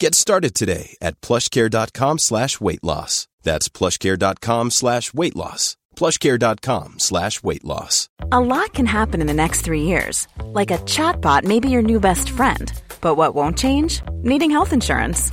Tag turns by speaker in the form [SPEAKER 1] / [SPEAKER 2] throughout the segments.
[SPEAKER 1] Get started today at plushcare.com slash weight loss. That's plushcare.com slash weight loss. plushcare.com slash weight loss.
[SPEAKER 2] A lot can happen in the next three years. Like a chatbot may be your new best friend. But what won't change? Needing health insurance.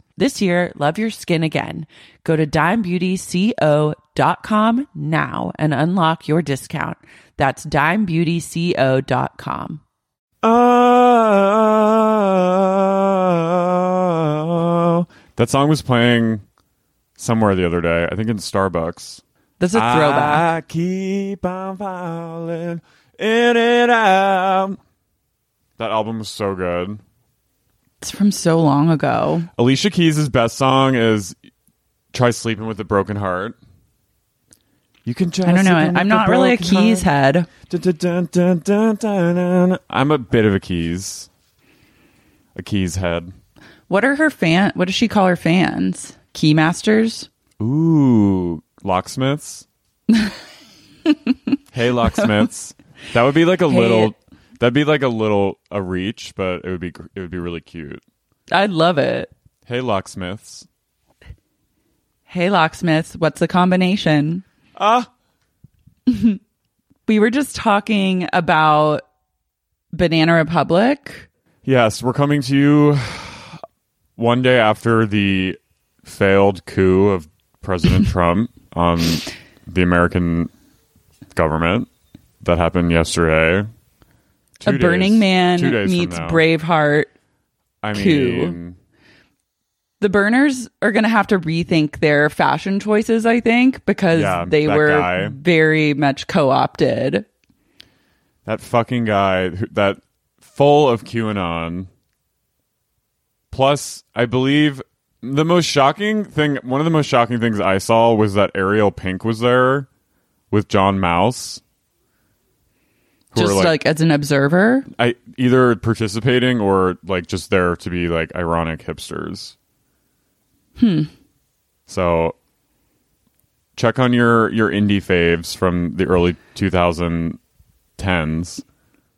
[SPEAKER 3] This year, love your skin again. Go to dimebeautyco.com now and unlock your discount. That's dimebeautyco.com.
[SPEAKER 4] Oh, ah. that song was playing somewhere the other day. I think in Starbucks.
[SPEAKER 3] That's a throwback.
[SPEAKER 4] I keep on falling in and out. That album was so good.
[SPEAKER 3] It's from so long ago.
[SPEAKER 4] Alicia Keys' best song is "Try Sleeping with a Broken Heart." You can just
[SPEAKER 3] I don't know. I'm not really a Keys head.
[SPEAKER 4] I'm a bit of a Keys, a Keys head.
[SPEAKER 3] What are her fan? What does she call her fans? Keymasters?
[SPEAKER 4] Ooh, locksmiths. hey, locksmiths. That would be like a
[SPEAKER 3] Hey.
[SPEAKER 4] little. That'd be like a little a reach, but it would be it would be really cute.
[SPEAKER 3] I love it.
[SPEAKER 4] Hey, locksmiths.
[SPEAKER 3] Hey, locksmiths, what's the combination?
[SPEAKER 4] Ah,
[SPEAKER 3] We were just talking about Banana Republic.
[SPEAKER 4] yes, we're coming to you one day after the failed coup of President Trump on the American government that happened yesterday. Two
[SPEAKER 3] a Burning Man
[SPEAKER 4] days
[SPEAKER 3] meets. Braveheart.
[SPEAKER 4] I
[SPEAKER 3] coup.
[SPEAKER 4] mean,
[SPEAKER 3] The burners are going to have to rethink their fashion choices, I think, because
[SPEAKER 4] Yeah,
[SPEAKER 3] they were
[SPEAKER 4] guy.
[SPEAKER 3] very much co opted.
[SPEAKER 4] that fucking guy that full of QAnon. Plus, I believe the most shocking thing, one of the most shocking things I saw was that Ariel Pink was there with John Maus.
[SPEAKER 3] Just
[SPEAKER 4] were,
[SPEAKER 3] like, as an observer.
[SPEAKER 4] I either participating or like just there to be like ironic hipsters. Hmm. So check on your your indie faves from the early 2010s.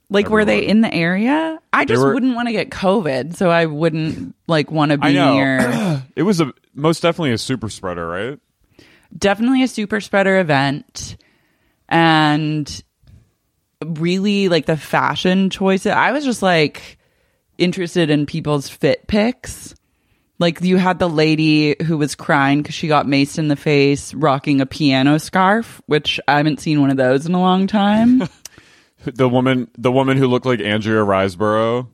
[SPEAKER 3] Like, were they in the area? I just
[SPEAKER 4] were-
[SPEAKER 3] wouldn't want to get COVID, so I wouldn't like want to
[SPEAKER 4] I
[SPEAKER 3] be
[SPEAKER 4] know.
[SPEAKER 3] near.
[SPEAKER 4] It was a most definitely a super spreader, right?
[SPEAKER 3] Definitely a super spreader event, and really like the fashion choices. I was just like interested in people's fit pics. Like you had the lady who was crying because she got maced in the face, rocking a piano scarf, which I haven't seen one of those in a long time.
[SPEAKER 4] The woman, the woman who looked like Andrea Riseborough.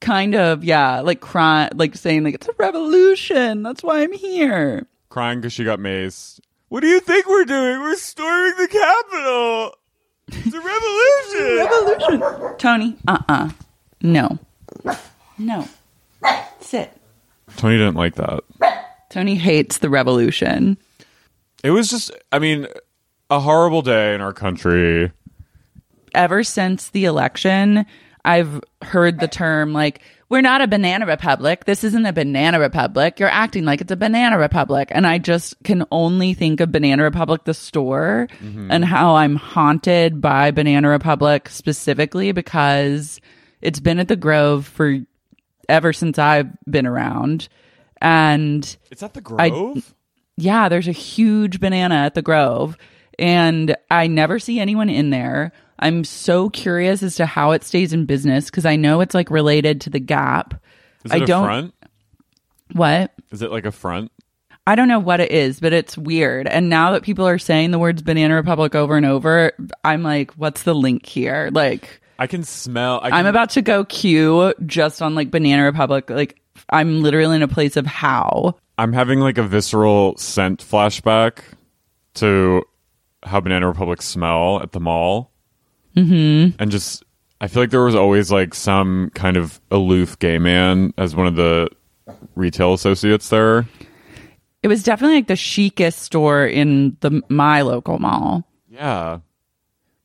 [SPEAKER 3] kind of yeah like crying like saying like it's a revolution that's why i'm here
[SPEAKER 4] crying because she got maced. What do you think we're doing? We're storming the Capitol. It's a revolution.
[SPEAKER 3] revolution tony uh-uh no no sit
[SPEAKER 4] Tony didn't like that.
[SPEAKER 3] tony hates the revolution
[SPEAKER 4] It was just, I mean, a horrible day in our country.
[SPEAKER 3] ever since the election i've heard the term like we're not a banana republic. This isn't a banana republic. You're acting like it's a banana republic. And i just can only think of banana republic the store mm-hmm. and how i'm haunted by banana republic specifically because it's been at the grove for ever since i've been around. And
[SPEAKER 4] It's at the
[SPEAKER 3] I-
[SPEAKER 4] Grove.
[SPEAKER 3] yeah, there's a huge banana at the Grove, and I never see anyone in there. I'm so curious as to how it stays in business because I know it's like related to the Gap.
[SPEAKER 4] Is
[SPEAKER 3] I
[SPEAKER 4] it a
[SPEAKER 3] don't
[SPEAKER 4] front?
[SPEAKER 3] what
[SPEAKER 4] Is it like a front?
[SPEAKER 3] I don't know what it is, but it's weird. And now that people are saying the words Banana Republic over and over, I'm like, what's the link here? Like,
[SPEAKER 4] I can smell. I can,
[SPEAKER 3] I'm about to go queue just on like Banana Republic. Like, I'm literally in a place of how.
[SPEAKER 4] I'm having like a visceral scent flashback to how Banana Republic smell at the mall. Mm-hmm. And just, I feel like there was always like some kind of aloof gay man as one of the retail associates there.
[SPEAKER 3] It was definitely like the chicest store in the my local mall.
[SPEAKER 4] Yeah.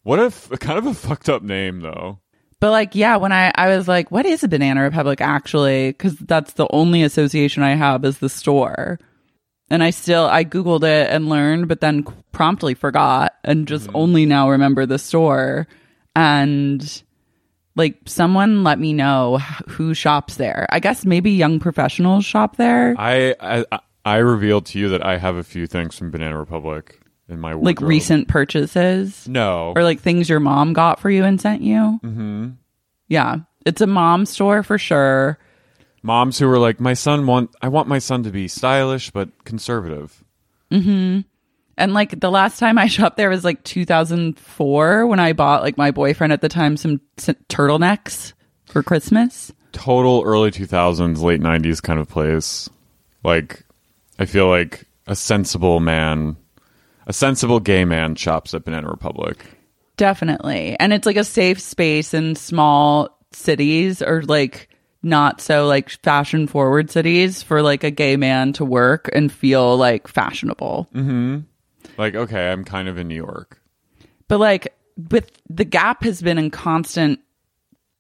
[SPEAKER 4] What if kind of a fucked up name though?
[SPEAKER 3] But like, yeah, when I I was like, what is a Banana Republic actually? Because that's the only association I have is the store. And I still I googled it and learned, but then promptly forgot and just only now remember the store. And like, someone let me know who shops there. I guess maybe young professionals shop there,
[SPEAKER 4] I I I revealed to you that I have a few things from Banana Republic in my
[SPEAKER 3] like recent purchases.
[SPEAKER 4] No.
[SPEAKER 3] or like things your mom got for you and sent you. Mm-hmm. Yeah, it's a mom store for sure.
[SPEAKER 4] moms who were like, "My son want I want my son to be stylish but conservative."
[SPEAKER 3] And like the last time I shopped there was like 2004 when I bought like my boyfriend at the time some, s turtlenecks for Christmas.
[SPEAKER 4] Total early 2000s, late 90s kind of place. Like I feel like a sensible man, a sensible gay man shops at Banana Republic.
[SPEAKER 3] Definitely. And it's like a safe space in small cities or like not so like fashion forward cities for like a gay man to work and feel like fashionable. Mm-hmm.
[SPEAKER 4] Like, okay, I'm kind of in New York.
[SPEAKER 3] But like with the Gap has been in constant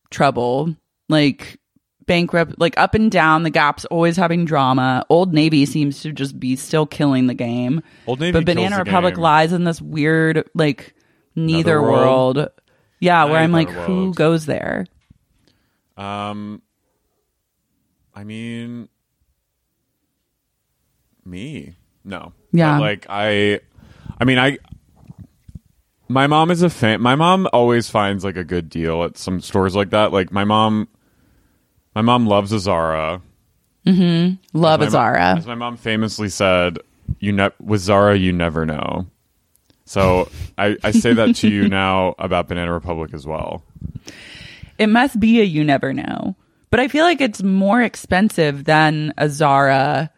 [SPEAKER 3] trouble, like bankrupt, like up and down. The Gap's always having drama. Old Navy seems to just be still killing the game.
[SPEAKER 4] Old Navy
[SPEAKER 3] but Banana Republic
[SPEAKER 4] game.
[SPEAKER 3] lies in this weird like neither
[SPEAKER 4] Netherworld?
[SPEAKER 3] world. Yeah, where I'm like,
[SPEAKER 4] Neither
[SPEAKER 3] who goes there?
[SPEAKER 4] Um I mean me. No.
[SPEAKER 3] Yeah.
[SPEAKER 4] But, like I I mean I my mom is a fan my mom always finds like a good deal at some stores like that. Like my mom my mom loves a Zara.
[SPEAKER 3] Mm-hmm.
[SPEAKER 4] Love mo-
[SPEAKER 3] Azara.
[SPEAKER 4] As my mom famously said, you ne- with Zara you never know. So I, I say that to you now about Banana Republic as well.
[SPEAKER 3] It must be a you never know. But I feel like it's more expensive than a Zara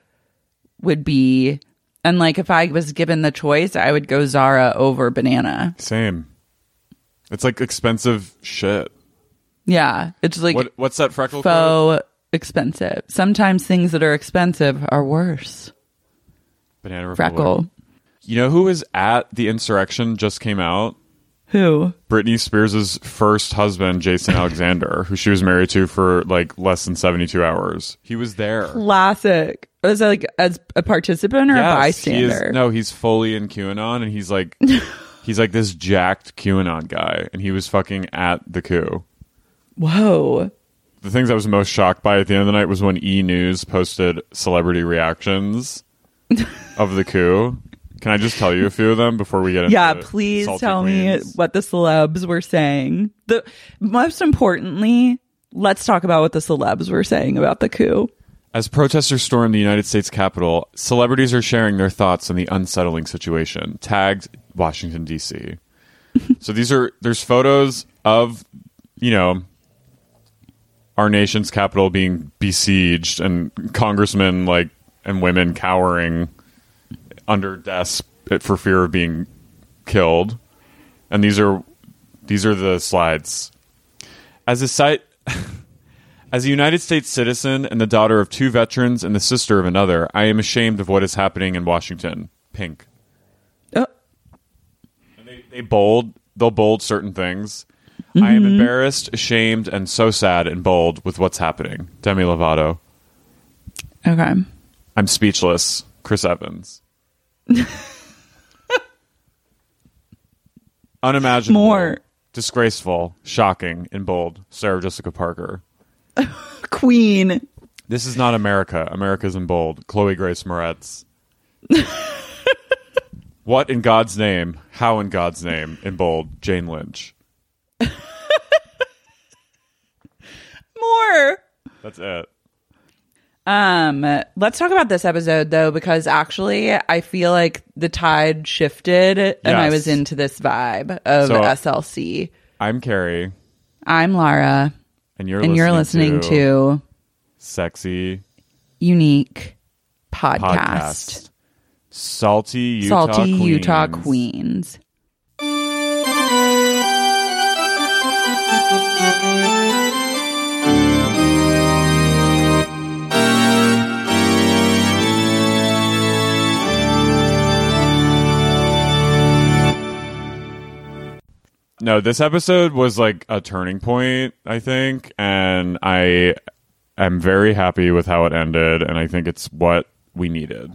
[SPEAKER 3] would be. And like if I was given the choice, I would go Zara over banana.
[SPEAKER 4] Same. It's like expensive shit.
[SPEAKER 3] Yeah. It's like
[SPEAKER 4] What what's that freckle
[SPEAKER 3] faux expensive. Sometimes things that are expensive are worse.
[SPEAKER 4] Banana Republic.
[SPEAKER 3] Freckle.
[SPEAKER 4] You know who was at the insurrection just came out?
[SPEAKER 3] Who?
[SPEAKER 4] Britney Spears' first husband, Jason Alexander, who she was married to for like less than 72 hours. He was there.
[SPEAKER 3] Classic. As like as a participant or a
[SPEAKER 4] Yes, he is-
[SPEAKER 3] bystander?
[SPEAKER 4] no, he's fully in QAnon, and he's like, he's like this jacked QAnon guy, and he was fucking at the coup.
[SPEAKER 3] Whoa.
[SPEAKER 4] The things I was most shocked by at the end of the night was when E News posted celebrity reactions of the coup. Can I just tell you a few of them before we get into
[SPEAKER 3] Yeah, please
[SPEAKER 4] Salty
[SPEAKER 3] tell me
[SPEAKER 4] Queens?
[SPEAKER 3] what the celebs were saying. The most importantly, let's talk about what the celebs were saying about the coup.
[SPEAKER 4] As protesters storm the United States Capitol, celebrities are sharing their thoughts on the unsettling situation. Tagged Washington D.C. so these are there's photos of you know our nation's capital being besieged and congressmen like and women cowering under desks for fear of being killed. And these are these are the slides. As a site As a United States citizen and the daughter of two veterans and the sister of another, I am ashamed of what is happening in Washington. Pink.
[SPEAKER 3] Uh.
[SPEAKER 4] And they, they bold. They'll bold certain things. I am mm-hmm. embarrassed, ashamed, and so sad and bold with what's happening. Demi Lovato.
[SPEAKER 3] okay.
[SPEAKER 4] I'm speechless. Chris Evans. Unimaginable.
[SPEAKER 3] More.
[SPEAKER 4] Disgraceful. Shocking. And bold. Sarah Jessica Parker.
[SPEAKER 3] Queen.
[SPEAKER 4] This is not America. America's in bold. Chloe Grace Moretz. what in God's name? How in God's name? In bold. Jane Lynch.
[SPEAKER 3] More.
[SPEAKER 4] That's it.
[SPEAKER 3] Um, let's talk about this episode though, because actually I feel like the tide shifted and I was into this vibe of
[SPEAKER 4] So-
[SPEAKER 3] SLC.
[SPEAKER 4] I'm Carrie,
[SPEAKER 3] I'm Lara,
[SPEAKER 4] and you're
[SPEAKER 3] and
[SPEAKER 4] listening
[SPEAKER 3] you're listening to,
[SPEAKER 4] sexy
[SPEAKER 3] Unique Podcast.
[SPEAKER 4] podcast. Salty Utah
[SPEAKER 3] Salty
[SPEAKER 4] Queens.
[SPEAKER 3] Utah Queens.
[SPEAKER 4] No, this episode was like a turning point, I think, and I am very happy with how it ended, and I think it's what we needed.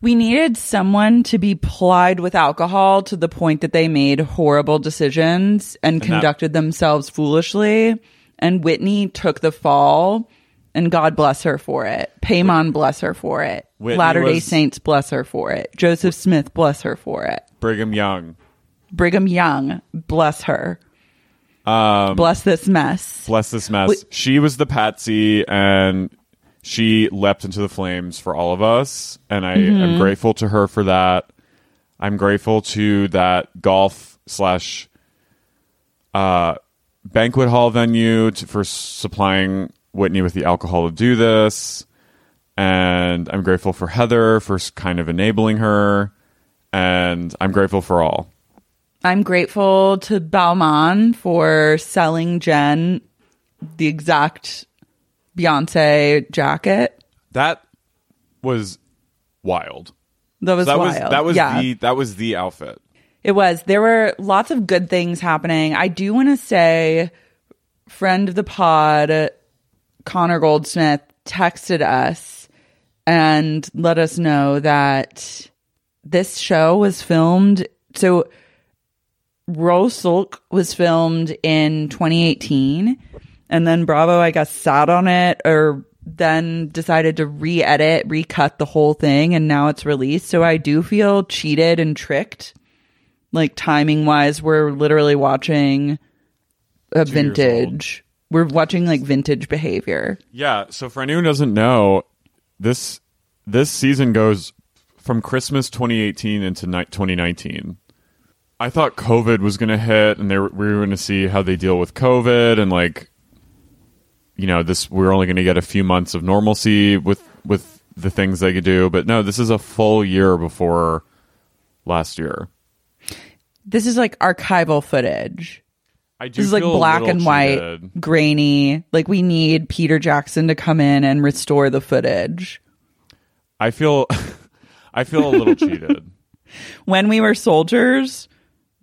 [SPEAKER 3] We needed someone to be plied with alcohol to the point that they made horrible decisions and,
[SPEAKER 4] that-
[SPEAKER 3] conducted themselves foolishly. And Whitney took the fall, and God bless her for it. Paymon bless her for it. Latter day Saints bless her for it. Joseph Smith bless her for it.
[SPEAKER 4] Brigham Young,
[SPEAKER 3] Brigham Young bless her.
[SPEAKER 4] Um,
[SPEAKER 3] bless this mess.
[SPEAKER 4] bless this mess.
[SPEAKER 3] Wait.
[SPEAKER 4] She was the patsy, and she leapt into the flames for all of us, and I
[SPEAKER 3] Mm-hmm.
[SPEAKER 4] am grateful to her for that. I'm grateful to that golf slash uh, banquet hall venue to, for supplying Whitney with the alcohol to do this, and I'm grateful for Heather for kind of enabling her, and I'm grateful for all.
[SPEAKER 3] I'm grateful to Bauman for selling Jen the exact Beyonce jacket.
[SPEAKER 4] That was wild.
[SPEAKER 3] That was
[SPEAKER 4] that
[SPEAKER 3] wild.
[SPEAKER 4] was that was
[SPEAKER 3] yeah,
[SPEAKER 4] the that was the outfit.
[SPEAKER 3] it was. There were lots of good things happening. I do want to say, friend of the pod, Connor Goldsmith texted us and let us know that this show was filmed. So, Rose Sulk was filmed in 2018, and then Bravo, I guess, sat on it or then decided to re edit, recut the whole thing, and now it's released. So, I do feel cheated and tricked. Like, timing wise, we're literally watching a
[SPEAKER 4] Two
[SPEAKER 3] vintage. We're watching like vintage behavior.
[SPEAKER 4] Yeah. So for anyone who doesn't know, this this season goes from Christmas 2018 into ni- 2019. I thought COVID was going to hit, and they were, we were going to see how they deal with COVID, and like, you know, this we're only going to get a few months of normalcy with with the things they could do. But no, this is a full year before last year.
[SPEAKER 3] This is like archival footage.
[SPEAKER 4] I do
[SPEAKER 3] This is like black and white,
[SPEAKER 4] cheated.
[SPEAKER 3] grainy. Like we need Peter Jackson to come in and restore the footage.
[SPEAKER 4] I feel I feel a little cheated.
[SPEAKER 3] When we were soldiers,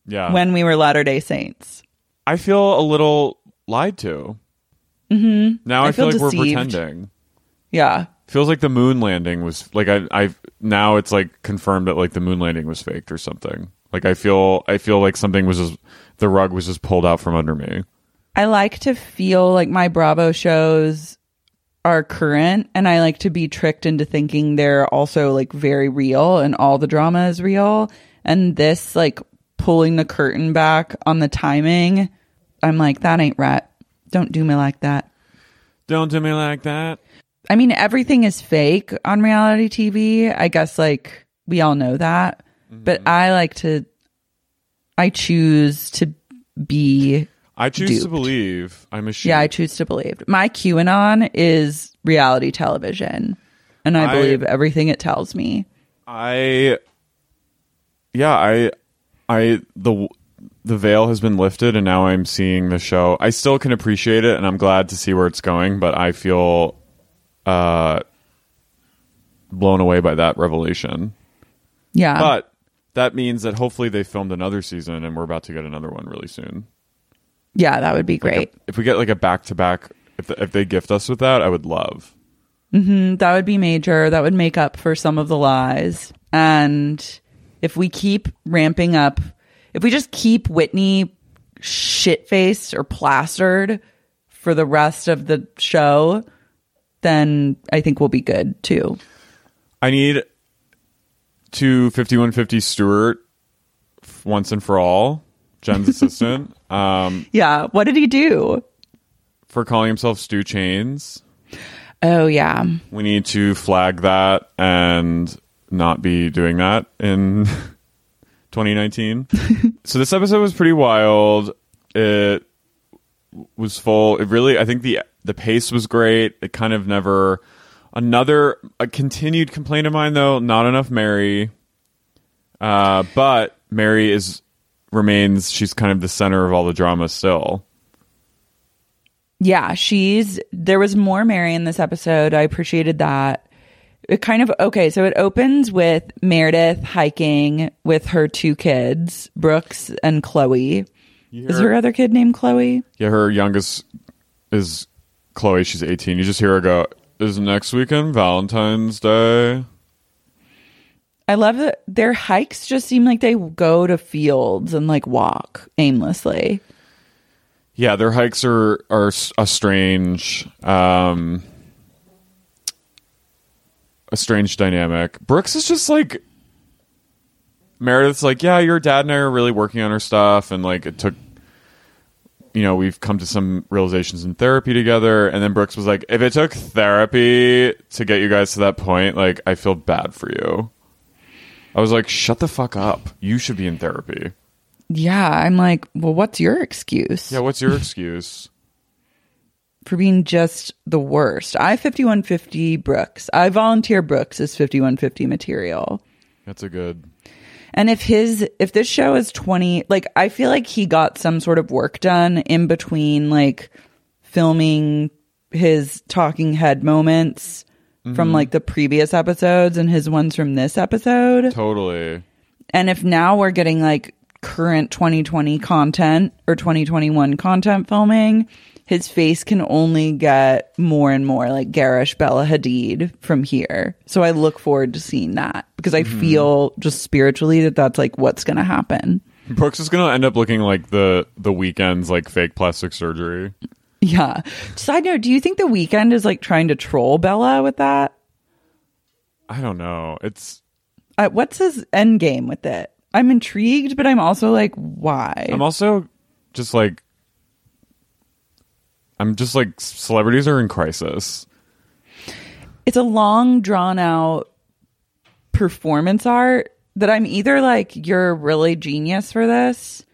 [SPEAKER 4] Yeah.
[SPEAKER 3] when we were Latter Day Saints.
[SPEAKER 4] I feel a little lied to. Mm-hmm. Now I,
[SPEAKER 3] I
[SPEAKER 4] feel,
[SPEAKER 3] feel
[SPEAKER 4] like we're pretending.
[SPEAKER 3] Yeah.
[SPEAKER 4] feels like the moon landing was like I I now it's like confirmed that like the moon landing was faked or something. Like I feel I feel like something was just the rug was just pulled out from under me.
[SPEAKER 3] I like to feel like my Bravo shows are current and I like to be tricked into thinking they're also like very real and all the drama is real. And this like pulling the curtain back on the timing, I'm like, that ain't right. Don't do me like that.
[SPEAKER 4] Don't do me like that.
[SPEAKER 3] I mean, everything is fake on reality TV. I guess like we all know that. But mm-hmm. I like to, I choose to be
[SPEAKER 4] I choose to believe I'm a sheep.
[SPEAKER 3] Yeah, I choose to believe. My QAnon is reality television, and I,
[SPEAKER 4] I-
[SPEAKER 3] believe everything it tells me.
[SPEAKER 4] I yeah, I I the the veil has been lifted and now I'm seeing the show. I still can appreciate it and I'm glad to see where it's going, but I feel uh blown away by that revelation.
[SPEAKER 3] Yeah.
[SPEAKER 4] But that means that hopefully they filmed another season and we're about to get another one really soon.
[SPEAKER 3] yeah, that would be great.
[SPEAKER 4] If we get like a back to back if if they gift us with that, I would love. Hmm.
[SPEAKER 3] that would be major. That would make up for some of the lies. And if we keep ramping up, if we just keep Whitney shit faced or plastered for the rest of the show, then I think we'll be good too.
[SPEAKER 4] I need to 5150 Stewart once and for all, Jen's assistant, um,
[SPEAKER 3] Yeah. What did he do?
[SPEAKER 4] for calling himself Stu Chains.
[SPEAKER 3] Oh, yeah.
[SPEAKER 4] We need to flag that and not be doing that in 2019. so this episode was pretty wild. It was full. It really, I think the the pace was great. It kind of never. Another a continued complaint of mine though, not enough Mary. Uh, but Mary is remains. She's kind of the center of all the drama still.
[SPEAKER 3] Yeah, she's there was more Mary in this episode. I appreciated that. It kind of okay, so it opens with Meredith hiking with her two kids, Brooks and Chloe. Is her other kid named Chloe?
[SPEAKER 4] Yeah, her youngest is Chloe. She's 18. You just hear her go, Is next weekend Valentine's Day?
[SPEAKER 3] I love that their hikes just seem like they go to fields and like walk aimlessly.
[SPEAKER 4] Yeah, their hikes are, are a strange, um, a strange dynamic. Brooks is just like, Meredith's like, yeah, your dad and I are really working on our stuff. And like, it took, you know, we've come to some realizations in therapy together. And then Brooks was like, if it took therapy to get you guys to that point, like, I feel bad for you. I was like, shut the fuck up. You should be in therapy.
[SPEAKER 3] Yeah, I'm like, well, what's your excuse
[SPEAKER 4] Yeah, what's your excuse?
[SPEAKER 3] For being just the worst? I 5150 Brooks. I volunteer Brooks as 5150 material.
[SPEAKER 4] That's a good.
[SPEAKER 3] And if his if this show is 20 like I feel like he got some sort of work done in between like filming his talking head moments from mm-hmm. like the previous episodes and his ones from this episode.
[SPEAKER 4] Totally.
[SPEAKER 3] And if now we're getting like current 2020 content or 2021 content filming, his face can only get more and more like garish Bella Hadid from here. So I look forward to seeing that because I feel just spiritually that that's like what's going to happen.
[SPEAKER 4] Brooks is gonna end up looking like the the Weeknd's like fake plastic surgery.
[SPEAKER 3] Yeah. Side note, do you think the Weeknd is like trying to troll Bella with that?
[SPEAKER 4] I don't know. It's
[SPEAKER 3] Uh, what's his end game with it? I'm intrigued, but I'm also like, why?
[SPEAKER 4] I'm also just like I'm just like celebrities are in crisis.
[SPEAKER 3] it's a long drawn out performance art that I'm either like you're really genius for this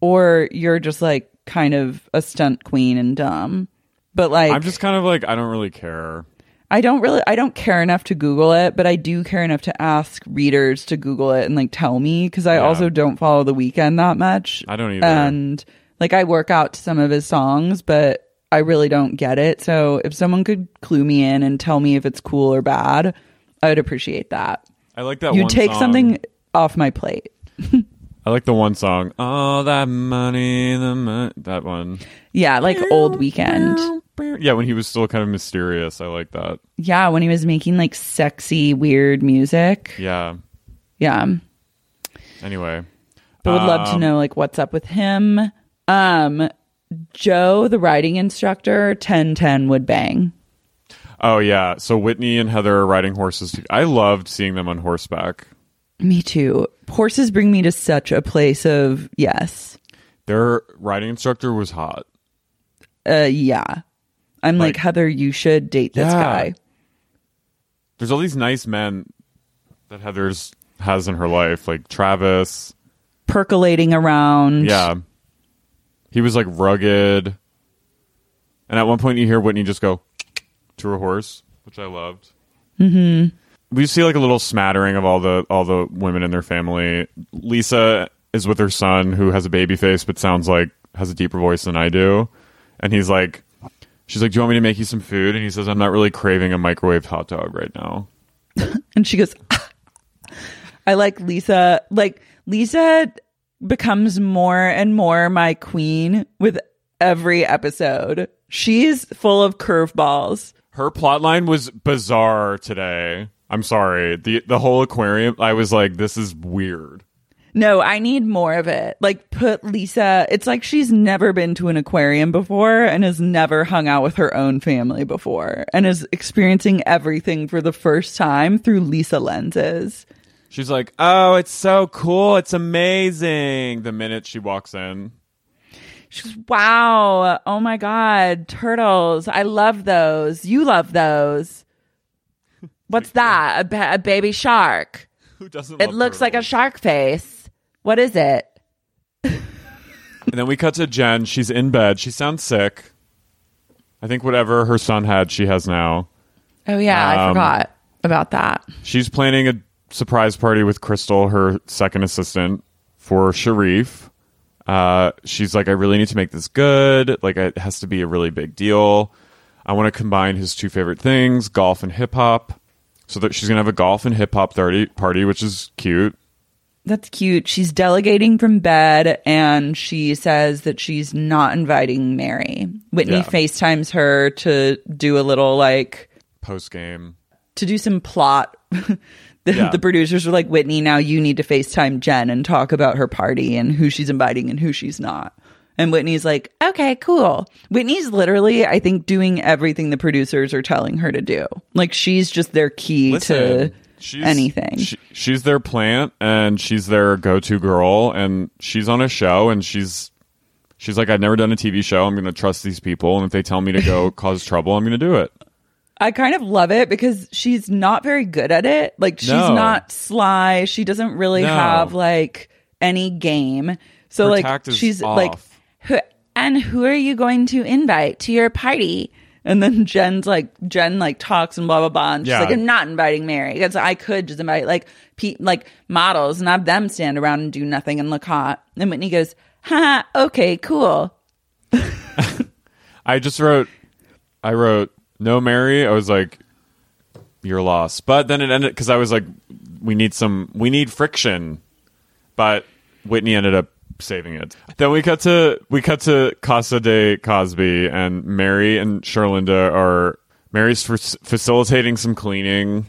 [SPEAKER 3] or you're just like kind of a stunt queen and dumb. But like
[SPEAKER 4] I'm just kind of like I don't really care.
[SPEAKER 3] I don't really I don't care enough to Google it, but I do care enough to ask readers to Google it and like tell me because I
[SPEAKER 4] Yeah.
[SPEAKER 3] also don't follow the Weeknd that much.
[SPEAKER 4] I don't either.
[SPEAKER 3] And like I work out to some of his songs, but I really don't get it. So if someone could clue me in and tell me if it's cool or bad, I would appreciate that.
[SPEAKER 4] I like that
[SPEAKER 3] You take
[SPEAKER 4] song.
[SPEAKER 3] something off my plate.
[SPEAKER 4] I like the one song. Oh, that money, the mo-, that one.
[SPEAKER 3] Yeah, like old Weeknd.
[SPEAKER 4] Yeah, when he was still kind of mysterious. I like that.
[SPEAKER 3] Yeah, when he was making like sexy, weird music.
[SPEAKER 4] Yeah.
[SPEAKER 3] Yeah.
[SPEAKER 4] Anyway.
[SPEAKER 3] But would love to
[SPEAKER 4] Um,
[SPEAKER 3] know like what's up with him. Um Joe, the riding instructor, 1010 would bang.
[SPEAKER 4] Oh yeah. So Whitney and Heather are riding horses. I loved seeing them on horseback.
[SPEAKER 3] Me too. Horses bring me to such a place of yes.
[SPEAKER 4] Their riding instructor was hot.
[SPEAKER 3] Uh yeah. I'm like,
[SPEAKER 4] Like-
[SPEAKER 3] Heather, you should date this
[SPEAKER 4] Yeah.
[SPEAKER 3] guy.
[SPEAKER 4] There's all these nice men that Heather's has in her life, like Travis.
[SPEAKER 3] Percolating around.
[SPEAKER 4] Yeah. He was like rugged. And at one point you hear Whitney just go to her horse, which I loved. Mm-hmm. We see like a little smattering of all the all the women in their family. Lisa is with her son who has a baby face but sounds like has a deeper voice than I do. And he's like she's like, Do you want me to make you some food? And he says, I'm not really craving a microwaved hot dog right now.
[SPEAKER 3] And she goes, I like Lisa. Like Lisa becomes more and more my queen with every episode. She's full of curveballs.
[SPEAKER 4] Her plotline was bizarre today. I'm sorry. The the whole aquarium, I was like, this is weird.
[SPEAKER 3] No, I need more of it. Like put Lisa, it's like she's never been to an aquarium before and has never hung out with her own family before and is experiencing everything for the first time through Lisa lenses.
[SPEAKER 4] She's like, oh, it's so cool. It's amazing. The minute she walks in.
[SPEAKER 3] She's Wow. Oh my God. Turtles. I love those. You love those. What's that? A, ba- a baby shark.
[SPEAKER 4] Who doesn't
[SPEAKER 3] It looks like a shark face. What is it?
[SPEAKER 4] And then we cut to Jen. She's in bed. She sounds sick. I think whatever her son had, she has now.
[SPEAKER 3] Oh, yeah. I
[SPEAKER 4] Um,
[SPEAKER 3] forgot about that.
[SPEAKER 4] She's planning a surprise party with Crystal, her second assistant, for Sharrieff. Uh, she's like, I really need to make this good. Like, it has to be a really big deal. I want to combine his two favorite things, golf and hip hop. So that she's gonna have a golf and hip hop party, party, which is cute.
[SPEAKER 3] That's cute. She's delegating from bed and she says that she's not inviting Mary. Whitney
[SPEAKER 4] Yeah.
[SPEAKER 3] FaceTimes her to do a little like
[SPEAKER 4] Post game,
[SPEAKER 3] to do some plot. the,
[SPEAKER 4] Yeah.
[SPEAKER 3] the producers are like, Whitney, now you need to FaceTime Jen and talk about her party and who she's inviting and who she's not. And Whitney's like, okay, cool. Whitney's literally, I think, doing everything the producers are telling her to do. Like she's just their key
[SPEAKER 4] Listen,
[SPEAKER 3] to
[SPEAKER 4] she's,
[SPEAKER 3] anything.
[SPEAKER 4] she- she's their plant, and she's their go-to girl, and she's on a show, and she's she's like, I've never done a TV show. I'm gonna trust these people, and if they tell me to go cause trouble, I'm gonna do it.
[SPEAKER 3] I kind of love it because she's not very good at it. Like she's
[SPEAKER 4] No.
[SPEAKER 3] not sly. She doesn't really
[SPEAKER 4] No.
[SPEAKER 3] have like any game. So
[SPEAKER 4] Her
[SPEAKER 3] like she's like who and who are you going to invite to your party? And then Jen's like Jen like talks and blah blah blah. And she's
[SPEAKER 4] Yeah.
[SPEAKER 3] like, I'm not inviting Mary because I could just invite like pe- like models and have them stand around and do nothing and look hot. And Whitney goes, Ha, okay, cool.
[SPEAKER 4] I just wrote, I wrote no Mary. I was like, you're lost. But then it ended because I was like, we need some, we need friction. But Whitney ended up saving it. Then we cut to we cut to Casa de Cosby, and Mary and Sherlinda are Mary's facilitating some cleaning,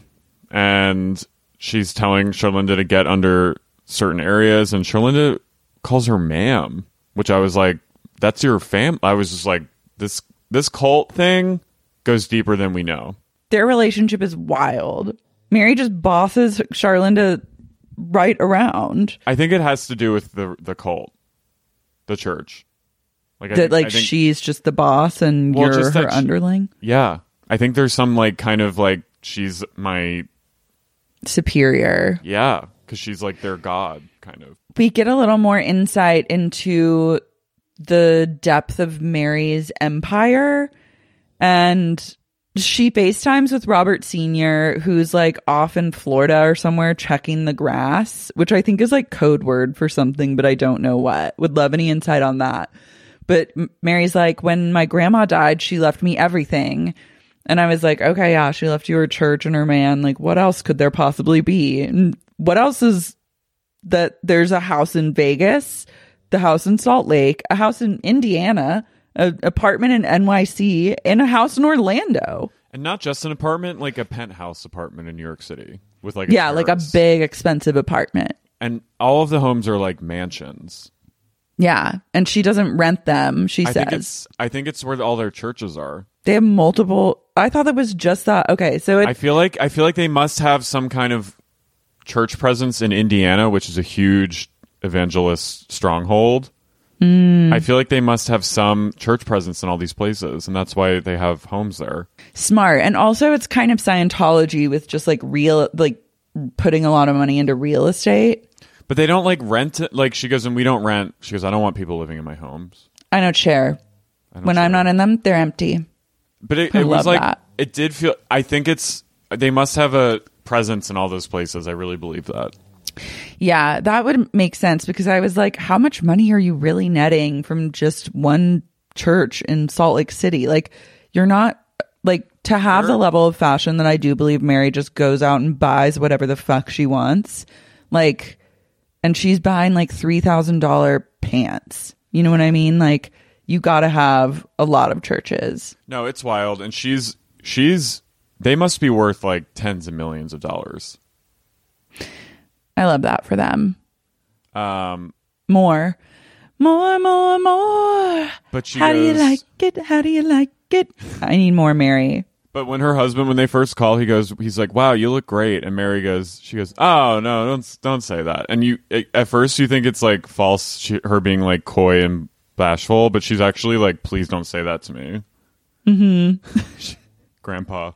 [SPEAKER 4] and she's telling Sherlinda to get under certain areas, and Sherlinda calls her ma'am, which I was like, that's your fam. I was just like, this this cult thing goes deeper than we know.
[SPEAKER 3] Their relationship is wild. Mary just bosses Charlinda right around.
[SPEAKER 4] I think it has to do with the the cult, the church. Like
[SPEAKER 3] that
[SPEAKER 4] think-
[SPEAKER 3] like
[SPEAKER 4] I think-
[SPEAKER 3] she's just the boss and
[SPEAKER 4] Well,
[SPEAKER 3] you're her
[SPEAKER 4] that she-
[SPEAKER 3] underling
[SPEAKER 4] Yeah. I think there's some like kind of like she's my
[SPEAKER 3] superior
[SPEAKER 4] yeah, cuz she's like their god kind of.
[SPEAKER 3] we get a little more insight into the depth of mary's empire and she FaceTimes with Robert Sr., who's like off in Florida or somewhere checking the grass, which I think is like code word for something, but I don't know what. Would love any insight on that. But Mary's like, when my grandma died, she left me everything. And I was like, okay, yeah, she left you her church and her man. Like, what else could there possibly be? And what else is that there's a house in Vegas, the house in Salt Lake, a house in Indiana, an apartment in NYC, and a house in Orlando.
[SPEAKER 4] And not just an apartment, like a penthouse apartment in New York City with like a
[SPEAKER 3] Yeah, like a big, expensive apartment.
[SPEAKER 4] And all of the homes are like mansions.
[SPEAKER 3] Yeah, and she doesn't rent them. She
[SPEAKER 4] I
[SPEAKER 3] says
[SPEAKER 4] think it's I think it's where all their churches are.
[SPEAKER 3] they have multiple. I thought that was just that. Okay, so it,
[SPEAKER 4] I feel like I feel like they must have some kind of church presence in Indiana, which is a huge evangelist stronghold.
[SPEAKER 3] Hmm.
[SPEAKER 4] I feel like they must have some church presence in all these places, and that's why they have homes there.
[SPEAKER 3] smart, and also it's kind of Scientology with just like real, like putting a lot of money into real estate.
[SPEAKER 4] But they don't like rent it. Like she goes, and we don't rent. She goes, I don't want people living in my homes.
[SPEAKER 3] I don't share.
[SPEAKER 4] I don't
[SPEAKER 3] When I'm not in them, they're empty.
[SPEAKER 4] But it, it was like
[SPEAKER 3] that.
[SPEAKER 4] it did feel. I think it's they must have a presence in all those places. I really believe that.
[SPEAKER 3] Yeah, that would make sense because I was like, how much money are you really netting from just one church in Salt Lake City? Like, you're not like to have the level of fashion that I do believe Mary just goes out and buys whatever the fuck she wants. Like, and she's buying like $3,000 pants. You know what I mean? Like, you got to have a lot of churches.
[SPEAKER 4] No, it's wild, and she's she's they must be worth like tens of millions of dollars.
[SPEAKER 3] I love that for them.
[SPEAKER 4] Um,
[SPEAKER 3] More, more, more, more.
[SPEAKER 4] but she
[SPEAKER 3] How do you like it? How do you like it? I need more Mary.
[SPEAKER 4] But when her husband, when they first call, he goes, he's like, "Wow, you look great," and Mary goes, she goes, "Oh no, don't don't say that." And you at first you think it's like false, she, her being like coy and bashful, but she's actually like, "Please don't say that to me." Mm-hmm. Grandpa.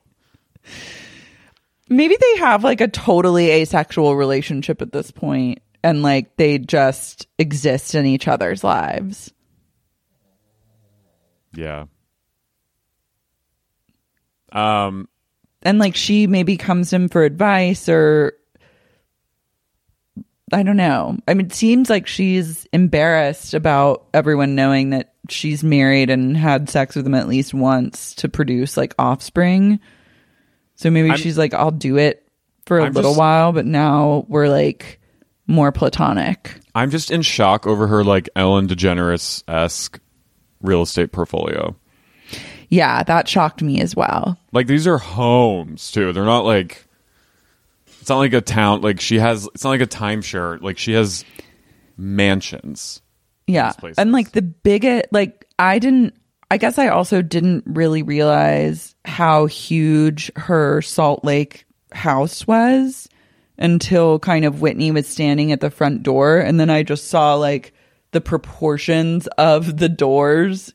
[SPEAKER 3] Maybe they have like a totally asexual relationship at this point and like they just exist in each other's lives.
[SPEAKER 4] Yeah. Um.
[SPEAKER 3] And like she maybe comes to him for advice or I don't know. I mean, it seems like she's embarrassed about everyone knowing that she's married and had sex with him at least once to produce like offspring. So maybe
[SPEAKER 4] I'm-
[SPEAKER 3] she's like, I'll do it for a
[SPEAKER 4] I'm
[SPEAKER 3] little
[SPEAKER 4] just-
[SPEAKER 3] while, but now we're like more platonic.
[SPEAKER 4] I'm just in shock over her like Ellen DeGeneres esque real estate portfolio.
[SPEAKER 3] Yeah, that shocked me as well.
[SPEAKER 4] Like these are homes too. They're not like it's not like a town. Like she has. It's not like a timeshare. Like she has mansions.
[SPEAKER 3] Yeah. And like the biggest, like, I didn't, I guess I also didn't really realize how huge her Salt Lake house was until kind of Whitney was standing at the front door. And then I just saw like the proportions of the doors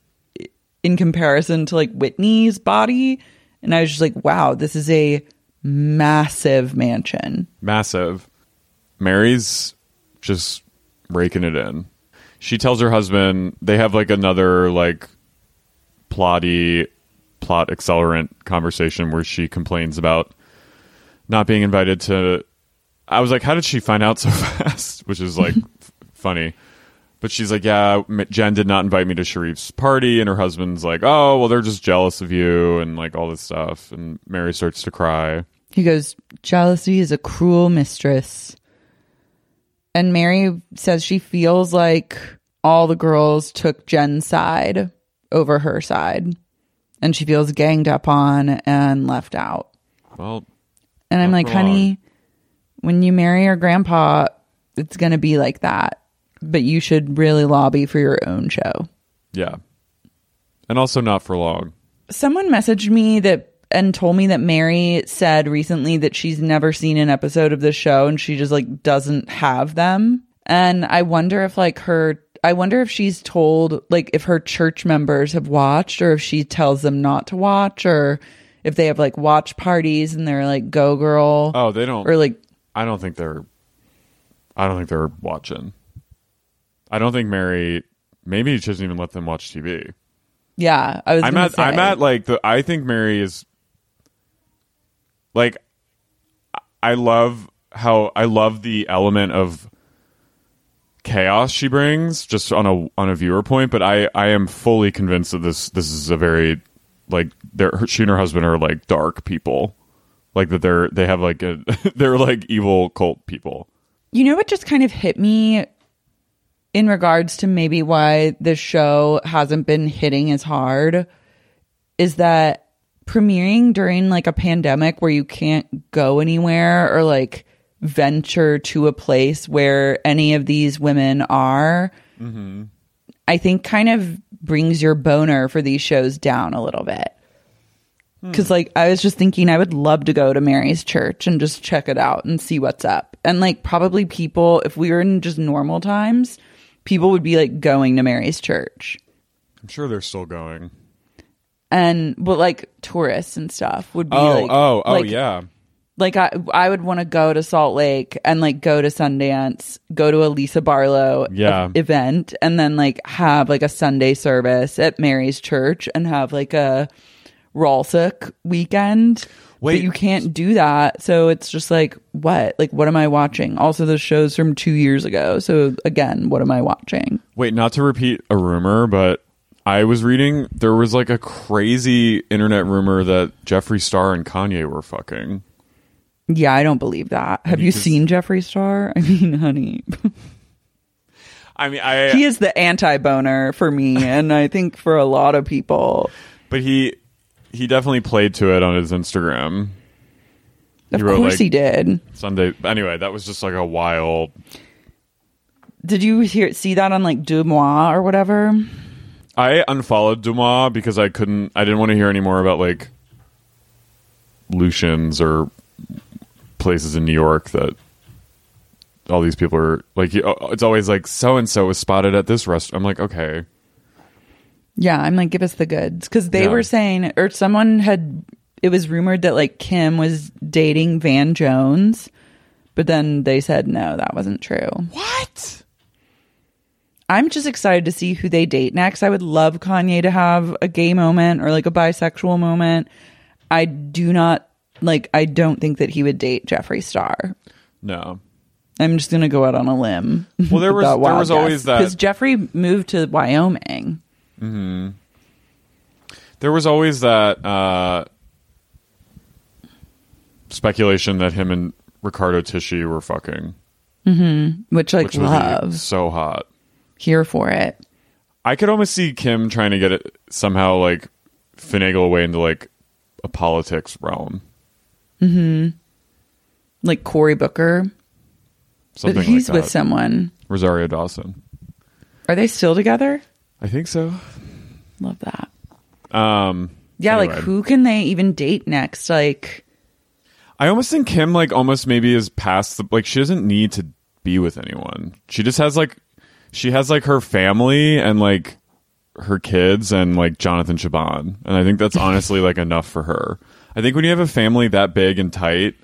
[SPEAKER 3] in comparison to like Whitney's body. And I was just like, wow, this is a massive mansion.
[SPEAKER 4] Massive. Mary's just raking it in. She tells her husband they have like another like plotty plot accelerant conversation where she complains about not being invited to I was like how did she find out so fast? Which is like f- funny. But she's like yeah Jen did not invite me to Sharrieff's party. And her husband's like oh well they're just jealous of you and like all this stuff. And Mary starts to cry.
[SPEAKER 3] He goes, Jealousy is a cruel mistress. And Mary says she feels like all the girls took Jen's side over her side. And she feels ganged up on and left out.
[SPEAKER 4] well
[SPEAKER 3] And I'm like, honey, when you marry your grandpa, it's going to be like that. But you should really lobby for your own show.
[SPEAKER 4] Yeah. And also not for long.
[SPEAKER 3] someone messaged me that and told me that Mary said recently that she's never seen an episode of the show and she just like doesn't have them. And I wonder if like her I wonder if she's told like if her church members have watched or if she tells them not to watch or if they have like watch parties and they're like go girl
[SPEAKER 4] Oh, they don't
[SPEAKER 3] or like
[SPEAKER 4] I don't think they're I don't think they're watching. I don't think Mary maybe she doesn't even let them watch TV.
[SPEAKER 3] yeah, I was
[SPEAKER 4] I'm at I'm at like the I think Mary is like I love how I love the element of chaos she brings just on a on a viewer point, but I I am fully convinced that this this is a very like they're she and her husband are like dark people. Like that they're they have like a they're like evil cult people.
[SPEAKER 3] You know what just kind of hit me in regards to maybe why the show hasn't been hitting as hard is that premiering during like a pandemic where you can't go anywhere or like venture to a place where any of these women are i think kind of brings your boner for these shows down a little bit because like i was just thinking i would love to go to mary's church and just check it out and see what's up and like probably people if we were in just normal times people would be like going to mary's church
[SPEAKER 4] I'm sure they're still going.
[SPEAKER 3] and but like tourists and stuff would be
[SPEAKER 4] Oh,
[SPEAKER 3] like
[SPEAKER 4] oh, oh,
[SPEAKER 3] like,
[SPEAKER 4] yeah.
[SPEAKER 3] Like I I would want to go to Salt Lake and like go to Sundance, go to a Lisa Barlow
[SPEAKER 4] Yeah.
[SPEAKER 3] e- event, and then like have like a Sunday service at Mary's Church and have like a Ralsic weekend.
[SPEAKER 4] Wait.
[SPEAKER 3] but you can't do that. So it's just like what? Like what am I watching? Also, the shows from two years ago. So again, what am I watching?
[SPEAKER 4] Wait, not to repeat a rumor, but I was reading there was like a crazy internet rumor that Jeffree Star and Kanye were fucking.
[SPEAKER 3] Yeah, I don't believe that. Have you seen Jeffree Star? I mean, honey.
[SPEAKER 4] I mean, I
[SPEAKER 3] he is the anti-boner for me and i think for a lot of people
[SPEAKER 4] but he he definitely played to it on his Instagram.
[SPEAKER 3] of
[SPEAKER 4] wrote,
[SPEAKER 3] course
[SPEAKER 4] like-
[SPEAKER 3] he did
[SPEAKER 4] Sunday. Anyway, that was just like a wild.
[SPEAKER 3] did you hear see that on like DeuxMoi or whatever
[SPEAKER 4] I unfollowed DeuxMoi because I couldn't. I didn't want to hear any more about like Lucien's or places in New York that all these people are like. Uh, it's always like so and so was spotted at this restaurant. I'm like, okay,
[SPEAKER 3] yeah i'm like give us the goods because they
[SPEAKER 4] Yeah.
[SPEAKER 3] were saying or someone had it was rumored that like kim was dating van jones but then they said no that wasn't true
[SPEAKER 4] what?
[SPEAKER 3] i'm just excited to see who they date next i would love kanye to have a gay moment or like a bisexual moment i do not like i don't think that he would date jeffree star
[SPEAKER 4] No.
[SPEAKER 3] I'm just gonna go out on a limb.
[SPEAKER 4] Well, there was- there was always that-
[SPEAKER 3] because Jeffree moved to Wyoming.
[SPEAKER 4] There was always that uh, speculation that him and Riccardo Tisci were fucking,
[SPEAKER 3] which like
[SPEAKER 4] which
[SPEAKER 3] love
[SPEAKER 4] so hot.
[SPEAKER 3] here for it.
[SPEAKER 4] I could almost see Kim trying to get it somehow like finagle away into like a politics realm.
[SPEAKER 3] Like Cory Booker,
[SPEAKER 4] Something
[SPEAKER 3] but he's
[SPEAKER 4] like
[SPEAKER 3] with someone.
[SPEAKER 4] Rosario Dawson.
[SPEAKER 3] Are they still together?
[SPEAKER 4] I think so.
[SPEAKER 3] Love that.
[SPEAKER 4] Um
[SPEAKER 3] Yeah, like who can they even date next? Like,
[SPEAKER 4] I almost think Kim like almost maybe is past the like she doesn't need to be with anyone. She just has like she has like her family and like her kids and like Jonathan Cheban. And I think that's honestly like enough for her. I think when you have a family that big and tight,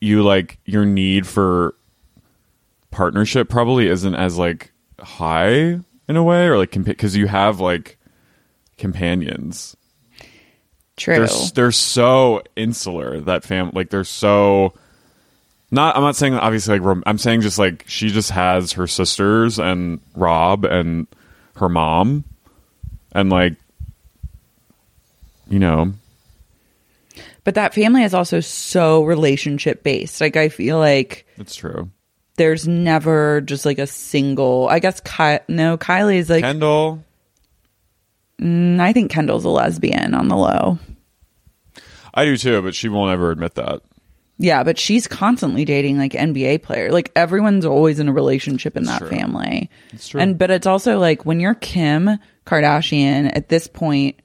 [SPEAKER 4] you like your need for partnership probably isn't as like high in a way or like because you have like companions
[SPEAKER 3] true.
[SPEAKER 4] they're they're so insular that fam like they're so not I'm not saying obviously like I'm saying just like she just has her sisters and Rob and her mom and like you know
[SPEAKER 3] but that family is also so relationship based. Like, I feel like
[SPEAKER 4] That's true
[SPEAKER 3] there's never just like a single. I guess Ky- no, Kylie's like.
[SPEAKER 4] Kendall
[SPEAKER 3] mm, I think Kendall's a lesbian on the low.
[SPEAKER 4] I do too but she won't ever admit that
[SPEAKER 3] Yeah, but she's constantly dating like NBA player. Like everyone's always in a relationship in that
[SPEAKER 4] true.
[SPEAKER 3] family.
[SPEAKER 4] It's true.
[SPEAKER 3] And but it's also like when you're Kim Kardashian at this point,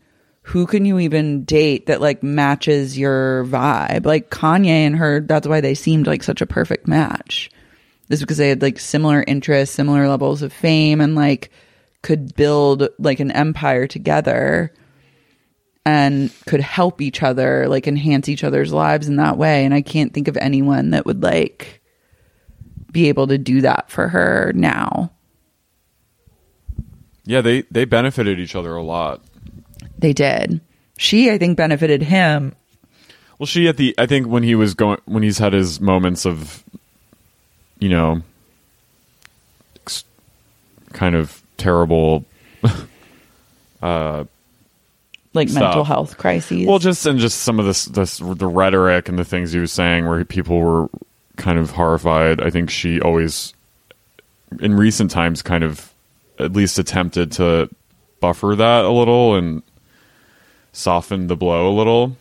[SPEAKER 3] who can you even date that like matches your vibe? Like Kanye and her, that's why they seemed like such a perfect match. Is because they had like similar interests, similar levels of fame, and like could build like an empire together and could help each other, like enhance each other's lives in that way. And I can't think of anyone that would like be able to do that for her now.
[SPEAKER 4] yeah they they benefited each other a lot
[SPEAKER 3] They did. She, I think, benefited him.
[SPEAKER 4] Well, she at the I think when he was going when he's had his moments of, you know, ex- kind of terrible.
[SPEAKER 3] Uh, like
[SPEAKER 4] Stop.
[SPEAKER 3] mental health crises.
[SPEAKER 4] Well, just and just some of this this the rhetoric and the things he was saying where people were kind of horrified. I think she always in recent times kind of at least attempted to buffer that a little and soften the blow a little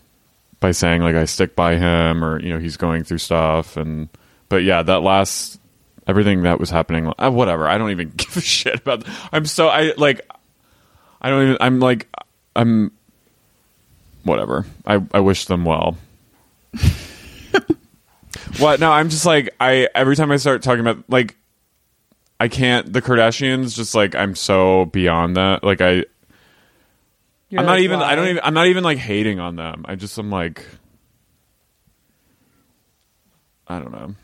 [SPEAKER 4] by saying like I stick by him or you know he's going through stuff. And but yeah that last everything that was happening uh, whatever. I don't even give a shit about I'm so I like I don't even I'm like I'm whatever. I I wish them well. What? No I'm just like I every time I start talking about like I can't the Kardashians just like I'm so beyond that like I
[SPEAKER 3] You're
[SPEAKER 4] I'm not
[SPEAKER 3] like,
[SPEAKER 4] even. I don't even. I'm not even like hating on them. I just am like, I don't know.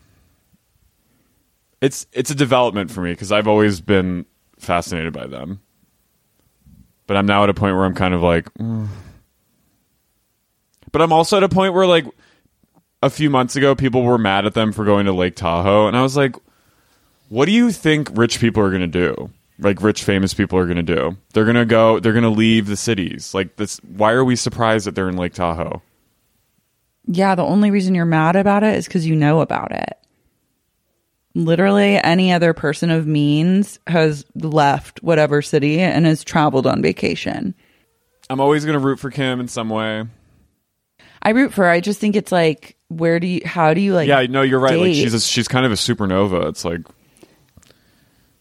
[SPEAKER 4] It's it's a development for me because I've always been fascinated by them, but I'm now at a point where I'm kind of like, mm. but I'm also at a point where like a few months ago people were mad at them for going to Lake Tahoe, and I was like, what do you think rich people are going to do? Like rich famous people are going to do? They're going to go. They're going to leave the cities. Like this. Why are we surprised that they're in Lake Tahoe?
[SPEAKER 3] Yeah, the only reason you're mad about it is because you know about it. Literally, any other person of means has left whatever city and has traveled on vacation.
[SPEAKER 4] I'm always going to root for Kim in some way.
[SPEAKER 3] I root for. her. I just think it's like, where do you? How do you like?
[SPEAKER 4] yeah, no, you're right. Like she's a, she's kind of a supernova. It's like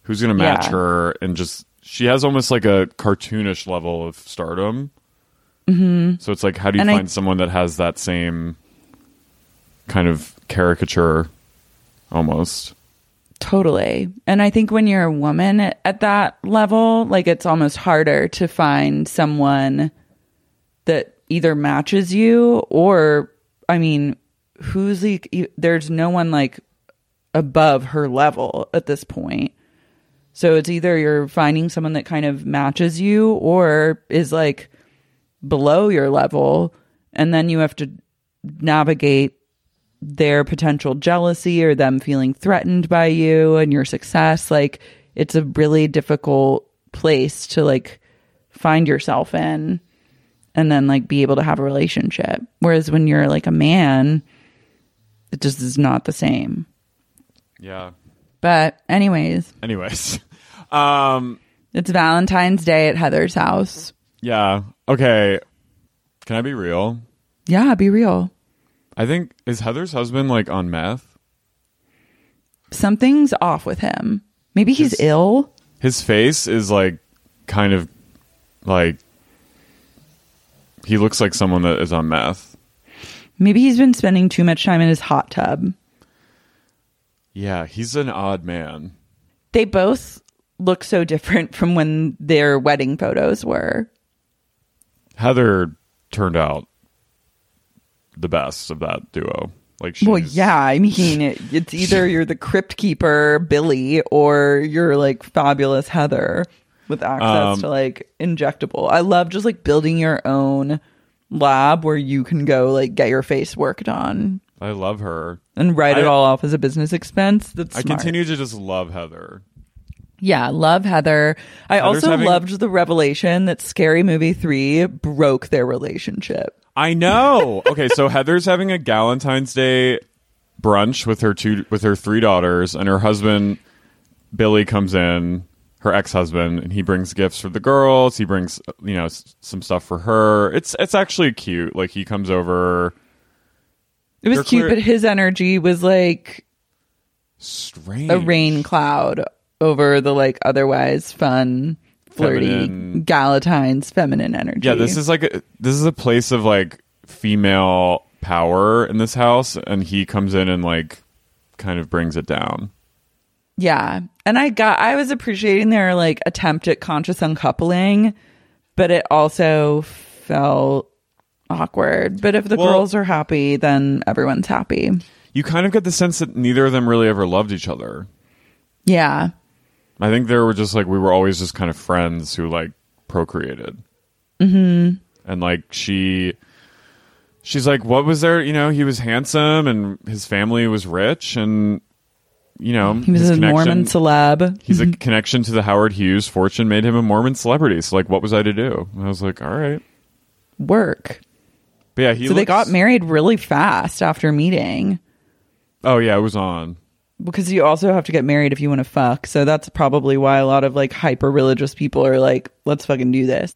[SPEAKER 4] who's going to match
[SPEAKER 3] Yeah.
[SPEAKER 4] her and just she has almost like a cartoonish level of stardom. Mm-hmm. So it's like, how do you
[SPEAKER 3] And I-
[SPEAKER 4] find someone that has that same kind of caricature, almost?
[SPEAKER 3] Totally. And I think when you're a woman at, at that level, like it's almost harder to find someone that either matches you or, I mean, who's like, you- there's no one like above her level at this point. So it's either you're finding someone that kind of matches you or is like below your level. And then you have to navigate their potential jealousy or them feeling threatened by you and your success like it's a really difficult place to like find yourself in and then like be able to have a relationship whereas when you're like a man it just is not the same
[SPEAKER 4] Yeah.
[SPEAKER 3] But anyways
[SPEAKER 4] Anyways, um,
[SPEAKER 3] it's valentine's day at heather's house
[SPEAKER 4] yeah. Okay. Can I be real?
[SPEAKER 3] yeah be real
[SPEAKER 4] I think is Heather's husband like on meth?
[SPEAKER 3] something's off with him maybe he's ill
[SPEAKER 4] His face is like kind of like he looks like someone that is on meth.
[SPEAKER 3] maybe he's been spending too much time in his hot tub
[SPEAKER 4] Yeah, he's an odd man.
[SPEAKER 3] they both look so different from when their wedding photos were.
[SPEAKER 4] Heather turned out the best of that duo. Like she's,
[SPEAKER 3] Well, yeah, I mean, it, it's either you're the crypt keeper, Billy, or you're like fabulous Heather with access
[SPEAKER 4] Um,
[SPEAKER 3] to like injectable. I love just like building your own lab where you can go like get your face worked on
[SPEAKER 4] I love her.
[SPEAKER 3] and write it all off as a business expense. That's
[SPEAKER 4] I
[SPEAKER 3] smart.
[SPEAKER 4] continue to just love Heather.
[SPEAKER 3] Yeah, love Heather. I
[SPEAKER 4] Heather's
[SPEAKER 3] also
[SPEAKER 4] having-
[SPEAKER 3] loved the revelation that Scary Movie 3 broke their relationship.
[SPEAKER 4] I know. Okay, so Heather's having a Galentine's Day brunch with her two with her three daughters and her husband Billy comes in, her ex-husband, and he brings gifts for the girls. He brings, you know, s- some stuff for her. It's it's actually cute. Like he comes over
[SPEAKER 3] It was
[SPEAKER 4] They're
[SPEAKER 3] cute,
[SPEAKER 4] clear-
[SPEAKER 3] but his energy was like
[SPEAKER 4] strange.
[SPEAKER 3] a rain cloud over the like otherwise fun, flirty
[SPEAKER 4] Feminine.
[SPEAKER 3] Galatine's feminine energy.
[SPEAKER 4] Yeah, this is like a, this is a place of like female power in this house and he comes in and like kind of brings it down.
[SPEAKER 3] yeah. And I got I was appreciating their like attempt at conscious uncoupling, but it also felt awkward. But if the
[SPEAKER 4] Well-
[SPEAKER 3] girls are happy, then everyone's happy.
[SPEAKER 4] You kind of get the sense that neither of them really ever loved each other.
[SPEAKER 3] Yeah.
[SPEAKER 4] I think there were just like we were always just kind of friends who like procreated. Mm-hmm. And like she, she's like, what was there? You know, he was handsome and his family was rich, and you know,
[SPEAKER 3] He was a Mormon celeb.
[SPEAKER 4] He's a connection to the Howard Hughes fortune made him a Mormon celebrity. So like, what was I to do? And I was like, all right,
[SPEAKER 3] Work.
[SPEAKER 4] But yeah, he.
[SPEAKER 3] so they got married really fast after meeting.
[SPEAKER 4] Oh yeah, it was on.
[SPEAKER 5] because you also have to get married if you want to fuck. So that's probably why a lot of like hyper religious people are like, let's fucking do this.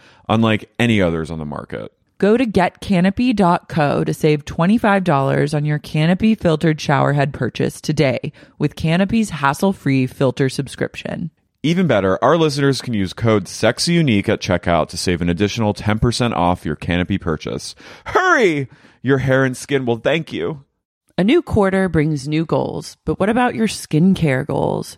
[SPEAKER 4] unlike any others on the market.
[SPEAKER 3] Go to getcanopy.co to save $25 on your Canopy filtered showerhead purchase today with Canopy's hassle free filter subscription.
[SPEAKER 4] Even better, our listeners can use code SEXYUNIQUE at checkout to save an additional 10% off your Canopy purchase. Hurry! Your hair and skin will thank you.
[SPEAKER 3] A new quarter brings new goals, but what about your skincare goals?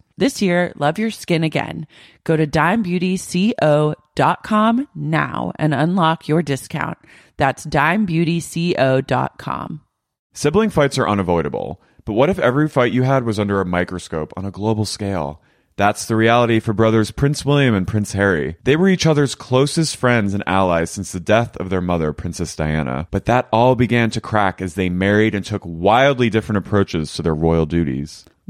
[SPEAKER 3] This year, love your skin again. Go to dimebeautyco.com now and unlock your discount. That's dimebeautyco.com.
[SPEAKER 4] Sibling fights are unavoidable, but what if every fight you had was under a microscope on a global scale? That's the reality for brothers Prince William and Prince Harry. They were each other's closest friends and allies since the death of their mother, Princess Diana. But that all began to crack as they married and took wildly different approaches to their royal duties.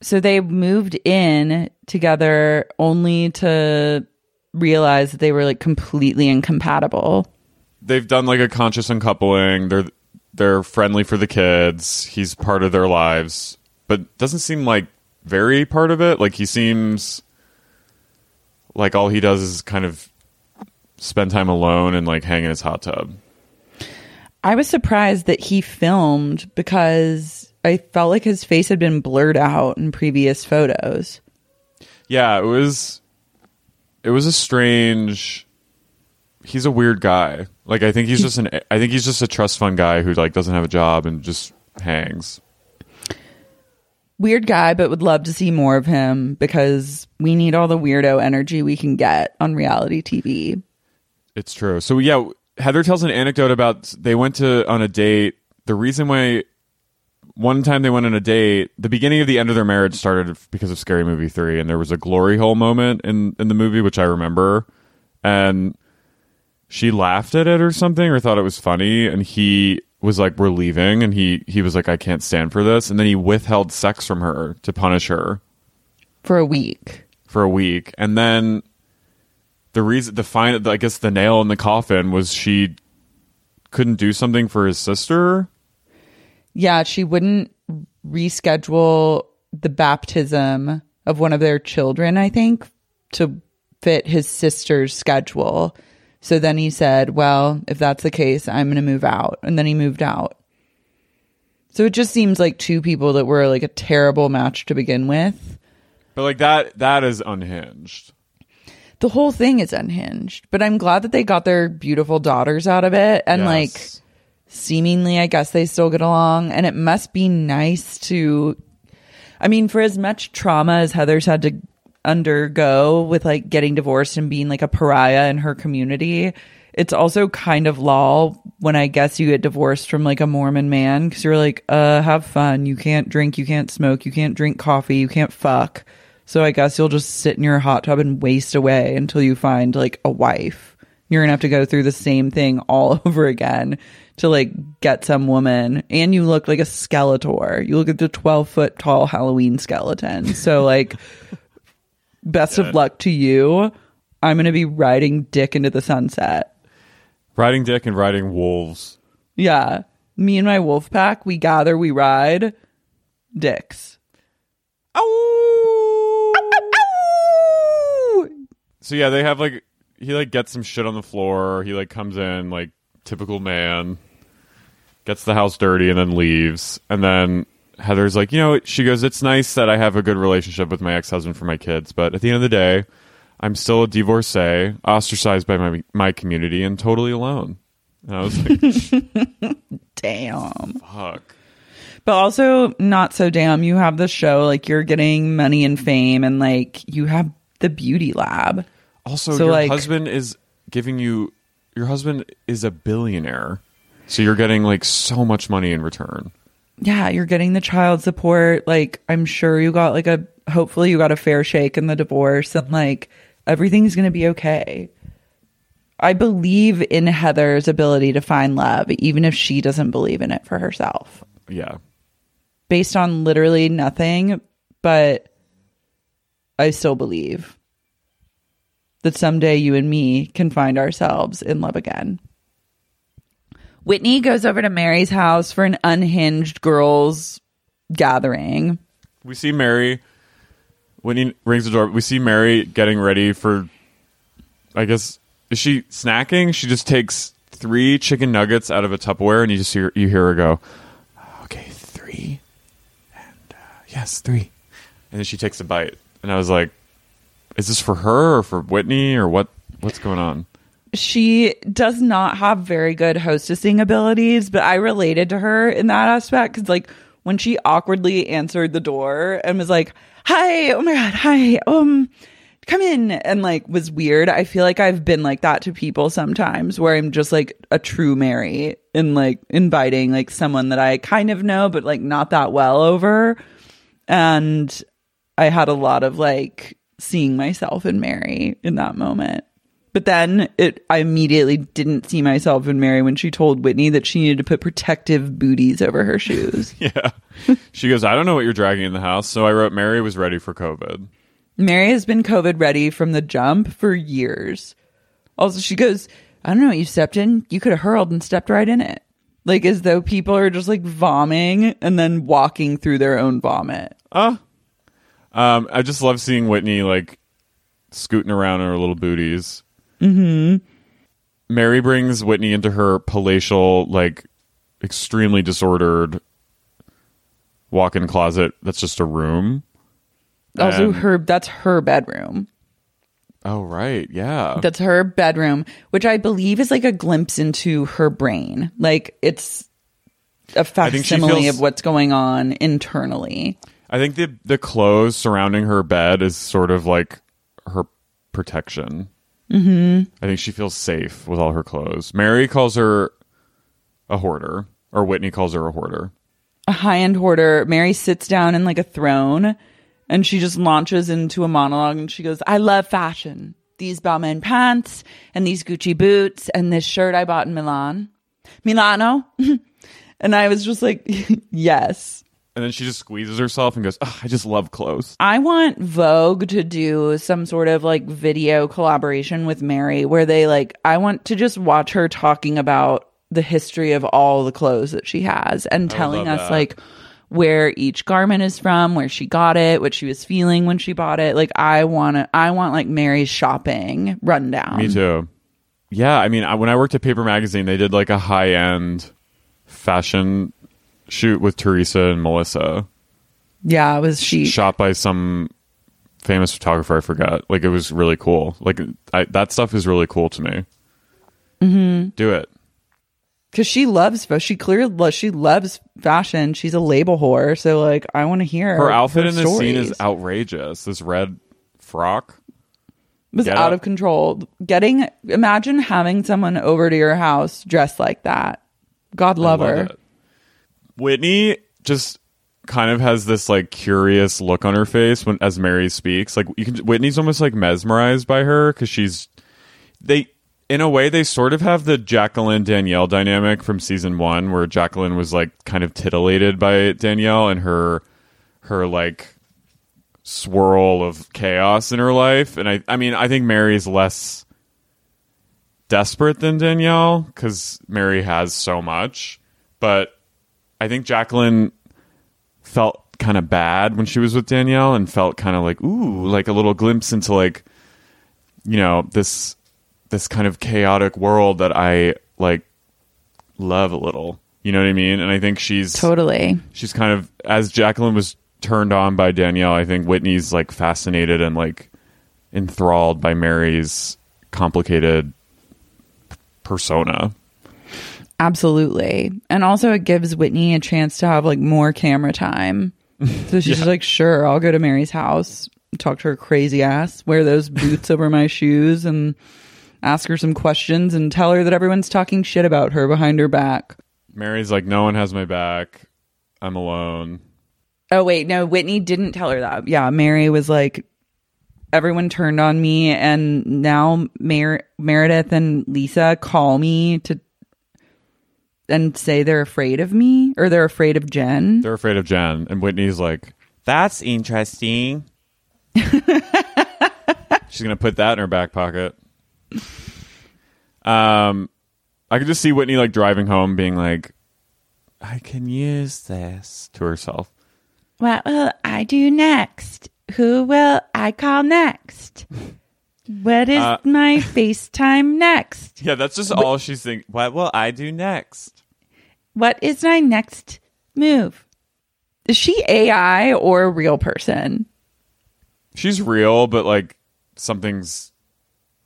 [SPEAKER 3] So they moved in together only to realize that they were like completely incompatible.
[SPEAKER 4] They've done like a conscious uncoupling. They're they're friendly for the kids. He's part of their lives, but doesn't seem like very part of it. Like he seems like all he does is kind of spend time alone and like hang in his hot tub.
[SPEAKER 5] I was surprised that he filmed because I felt like his face had been blurred out in previous photos.
[SPEAKER 4] Yeah, it was it was a strange he's a weird guy. Like I think he's just an I think he's just a trust fund guy who like doesn't have a job and just hangs.
[SPEAKER 3] Weird guy, but would love to see more of him because we need all the weirdo energy we can get on reality TV.
[SPEAKER 4] It's true. So yeah, Heather tells an anecdote about they went to on a date. The reason why one time they went on a date, the beginning of the end of their marriage started because of Scary Movie 3 and there was a glory hole moment in in the movie which I remember. And she laughed at it or something or thought it was funny and he was like we're leaving and he he was like I can't stand for this and then he withheld sex from her to punish her.
[SPEAKER 3] For a week.
[SPEAKER 4] for a week. And then the reason the fine I guess the nail in the coffin was she couldn't do something for his sister
[SPEAKER 3] Yeah, she wouldn't reschedule the baptism of one of their children, I think, to fit his sister's schedule. So then he said, Well, if that's the case, I'm going to move out. And then he moved out. So it just seems like two people that were like a terrible match to begin with.
[SPEAKER 4] but like that that is unhinged
[SPEAKER 3] The whole thing is unhinged, but I'm glad that they got their beautiful daughters out of it. And
[SPEAKER 4] Yes.
[SPEAKER 3] like, seemingly, I guess they still get along. And it must be nice to, I mean, for as much trauma as Heather's had to undergo with like getting divorced and being like a pariah in her community, it's also kind of lol when I guess you get divorced from like a Mormon man because you're like, uh, have fun. You can't drink, you can't smoke, you can't drink coffee, you can't fuck. So I guess you'll just sit in your hot tub and waste away until you find like a wife. You're gonna have to go through the same thing all over again to like get some woman. And you look like a Skeletor. You look like the 12 foot tall Halloween skeleton. So like, best of luck to you. I'm gonna be riding dick into the sunset.
[SPEAKER 4] riding dick and riding wolves
[SPEAKER 3] Yeah. Me and my wolf pack, we gather, we ride dicks. Oh.
[SPEAKER 4] So yeah, they have like he like gets some shit on the floor. He like comes in like typical man, gets the house dirty and then leaves. And then Heather's like, you know, she goes, "It's nice that I have a good relationship with my ex husband for my kids, but at the end of the day, I'm still a divorcee, ostracized by my my community, and totally alone." And I was like,
[SPEAKER 3] Damn.
[SPEAKER 4] "Fuck."
[SPEAKER 3] But also not so damn. You have the show, like you're getting money and fame and like you have the beauty lab.
[SPEAKER 4] Also,
[SPEAKER 3] So,
[SPEAKER 4] your
[SPEAKER 3] like-
[SPEAKER 4] husband is giving you. Your husband is a billionaire, so you're getting like so much money in return.
[SPEAKER 3] Yeah, you're getting the child support. Like I'm sure you got like a hopefully you got a fair shake in the divorce and like everything's going to be okay. I believe in Heather's ability to find love even if she doesn't believe in it for herself.
[SPEAKER 4] Yeah.
[SPEAKER 3] Based on literally nothing, but I still believe that someday you and me can find ourselves in love again. Whitney goes over to Mary's house for an unhinged girls gathering.
[SPEAKER 4] We see Mary he rings the door. We see Mary getting ready for. I guess is she snacking? She just takes three chicken nuggets out of a Tupperware, and you just hear you hear her go, "Okay, three, and uh, yes, three," and then she takes a bite, and I was like, "Is this for her or for Whitney or what? What's going on?"
[SPEAKER 3] She does not have very good hostessing abilities, but I related to her in that aspect because, like, when she awkwardly answered the door and was like, "Hi, oh my god, hi, um, come in," and like was weird. I feel like I've been like that to people sometimes, where I'm just like a true Mary in like inviting like someone that I kind of know but like not that well over, and I had a lot of like seeing myself in Mary in that moment. But then it I immediately didn't see myself in Mary when she told Whitney that she needed to put protective booties over her shoes.
[SPEAKER 4] Yeah, she goes, "I don't know what you're dragging in the house," so I wrote, "Mary was ready for COVID."
[SPEAKER 3] Mary has been COVID ready from the jump for years. Also, she goes, I don't know what you stepped in. You could have hurled and stepped right in it. Like as though people are just like vomiting and then walking through their own vomit.
[SPEAKER 4] Um, I just love seeing Whitney like scooting around in her little booties. Mm-hmm. Mary brings Whitney into her palatial, like extremely disordered walk-in closet. That's just a room.
[SPEAKER 3] Also,
[SPEAKER 4] And-
[SPEAKER 3] her that's her bedroom.
[SPEAKER 4] Oh right, yeah.
[SPEAKER 3] That's her bedroom, which I believe is like a glimpse into her brain. Like it's a facsimile
[SPEAKER 4] feels-
[SPEAKER 3] of what's going on internally.
[SPEAKER 4] I think the the clothes surrounding her bed is sort of like her protection. Mm-hmm. I think she feels safe with all her clothes. Mary calls her a hoarder, or Whitney calls her a hoarder.
[SPEAKER 3] A high end hoarder. Mary sits down in like a throne and she just launches into a monologue and she goes, I love fashion. These Balmain pants and these Gucci boots and this shirt I bought in Milan. Milano. and I was just like, yes.
[SPEAKER 4] And then she just squeezes herself and goes, "Ugh, "I just love clothes."
[SPEAKER 3] I want Vogue to do some sort of like video collaboration with Mary where they like I want to just watch her talking about the history of all the clothes that she has and telling us
[SPEAKER 4] that.
[SPEAKER 3] like where each garment is from, where she got it, what she was feeling when she bought it. Like I want to I want like Mary's shopping rundown.
[SPEAKER 4] Me too. Yeah, I mean, I, when I worked at Paper Magazine, they did like a high end fashion shoot with Teresa and Melissa,
[SPEAKER 3] Yeah, it was she.
[SPEAKER 4] shot by some famous photographer. I forgot. Like it was really cool. Like I, that stuff is really cool to me. Mm-hmm. Do it.
[SPEAKER 3] Cuz she loves she clearly she loves fashion. She's a label whore, so like I want to hear
[SPEAKER 4] Her outfit in this scene is outrageous. This red frock.
[SPEAKER 3] was
[SPEAKER 4] Get
[SPEAKER 3] out
[SPEAKER 4] up.
[SPEAKER 3] of control. Getting imagine having someone over to your house dressed like that. God love,
[SPEAKER 4] I
[SPEAKER 3] her.
[SPEAKER 4] it. Whitney just kind of has this like curious look on her face when as Mary speaks. Like you can Whitney's almost like mesmerized by her because she's they in a way they sort of have the Jacqueline Danielle dynamic from season one where Jacqueline was like kind of titillated by Danielle and her her like swirl of chaos in her life. And I I mean I think Mary's less desperate than Danielle because Mary has so much. But I think Jacqueline felt kind of bad when she was with Danielle and felt kind of like, ooh, like a little glimpse into like, you know, this this kind of chaotic world that I like love a little. You know what I mean? And I think she's
[SPEAKER 3] Totally.
[SPEAKER 4] she's kind of as Jacqueline was turned on by Danielle, I think Whitney's like fascinated and like enthralled by Mary's complicated persona.
[SPEAKER 3] Absolutely. And also it gives Whitney a chance to have like more camera time. So she's just like, sure, I'll go to Mary's house, talk to her crazy ass, wear those boots over my shoes and ask her some questions and tell her that everyone's talking shit about her behind her back.
[SPEAKER 4] Mary's like, no one has my back. I'm alone.
[SPEAKER 3] Oh wait, no, Whitney didn't tell her that. Yeah, Mary was like everyone turned on me and now Mer- Meredith and Lisa call me to and say they're afraid of me or they're afraid of Jen.
[SPEAKER 4] They're afraid of Jen. And Whitney's like, that's interesting. She's going to put that in her back pocket. Um, I could just see Whitney like driving home being like, I can use this to herself.
[SPEAKER 3] What will I do next? Who will I call next? What is
[SPEAKER 4] Uh,
[SPEAKER 3] my FaceTime next?
[SPEAKER 4] Yeah, that's just all she's thinking. What will I do next?
[SPEAKER 3] What is my next move? Is she AI or a real person?
[SPEAKER 4] She's real, but like something's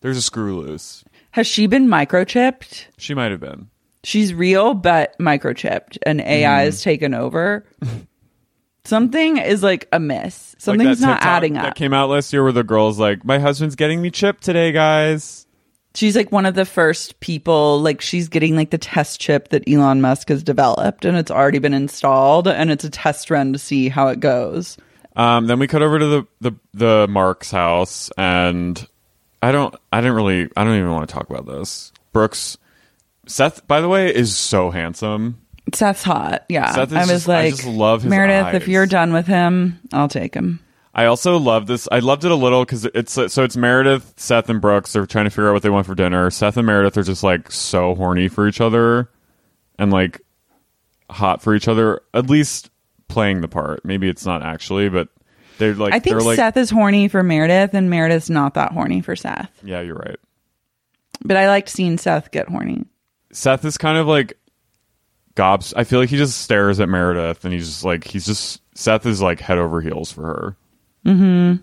[SPEAKER 4] there's a screw loose.
[SPEAKER 3] Has she been microchipped?
[SPEAKER 4] She might have been.
[SPEAKER 3] She's real but microchipped and AI
[SPEAKER 4] Mm.
[SPEAKER 3] has taken over. Something is like amiss.
[SPEAKER 4] Like
[SPEAKER 3] Something's
[SPEAKER 4] that
[SPEAKER 3] not
[SPEAKER 4] TikTok
[SPEAKER 3] adding up.
[SPEAKER 4] That came out last year where the girl's like, "My husband's getting me chipped today, guys."
[SPEAKER 3] She's like one of the first people, like she's getting like the test chip that Elon Musk has developed and it's already been installed and it's a test run to see how it goes.
[SPEAKER 4] Um, then we cut over to the, the the Mark's house, and I don't, I didn't really, I don't even want to talk about this. Brooks, Seth, by the way, is so handsome.
[SPEAKER 3] Seth's hot. Yeah.
[SPEAKER 4] Seth is
[SPEAKER 3] I was
[SPEAKER 4] just- I
[SPEAKER 3] like,
[SPEAKER 4] just love his
[SPEAKER 3] Meredith, if you're done with him, I'll take him.
[SPEAKER 4] I also love this. I loved it a little because it's so it's Meredith, Seth, and Brooks. They're trying to figure out what they want for dinner. Seth and Meredith are just like so horny for each other, and like hot for each other. At least playing the part. Maybe it's not actually, but they're like
[SPEAKER 3] I think
[SPEAKER 4] like
[SPEAKER 3] Seth is horny for Meredith and Meredith's not that horny for Seth.
[SPEAKER 4] yeah, you're right.
[SPEAKER 3] But I liked seeing Seth get horny.
[SPEAKER 4] Seth is kind of like gobs. I feel like he just stares at Meredith, and he's just like he's just Seth is like head over heels for her. Mm-hmm.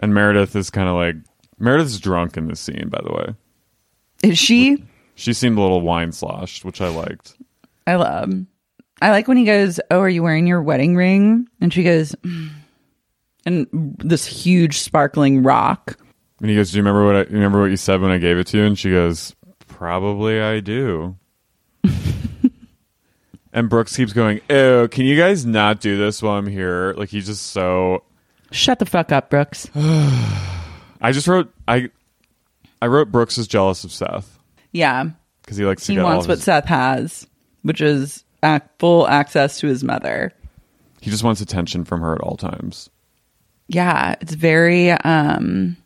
[SPEAKER 4] And Meredith is kind of like Meredith's drunk in this scene, by the way.
[SPEAKER 3] Is she?
[SPEAKER 4] She seemed a little wine sloshed, which I liked.
[SPEAKER 3] I love. I like when he goes, "Oh, are you wearing your wedding ring?" And she goes, "Mm." and this huge sparkling rock.
[SPEAKER 4] And he goes, "Do you remember what I remember what you said when I gave it to you?" And she goes, "Probably I do." and Brooks keeps going, "Oh, can you guys not do this while I'm here?" Like he's just so.
[SPEAKER 3] Shut the fuck up, Brooks.
[SPEAKER 4] I just wrote I. I wrote Brooks is jealous of Seth
[SPEAKER 3] yeah,
[SPEAKER 4] because he likes to
[SPEAKER 3] he
[SPEAKER 4] get all
[SPEAKER 3] wants
[SPEAKER 4] of
[SPEAKER 3] what
[SPEAKER 4] his,
[SPEAKER 3] Seth has, which is ac- full access to his mother.
[SPEAKER 4] He just wants attention from her at all times.
[SPEAKER 3] Yeah, it's very um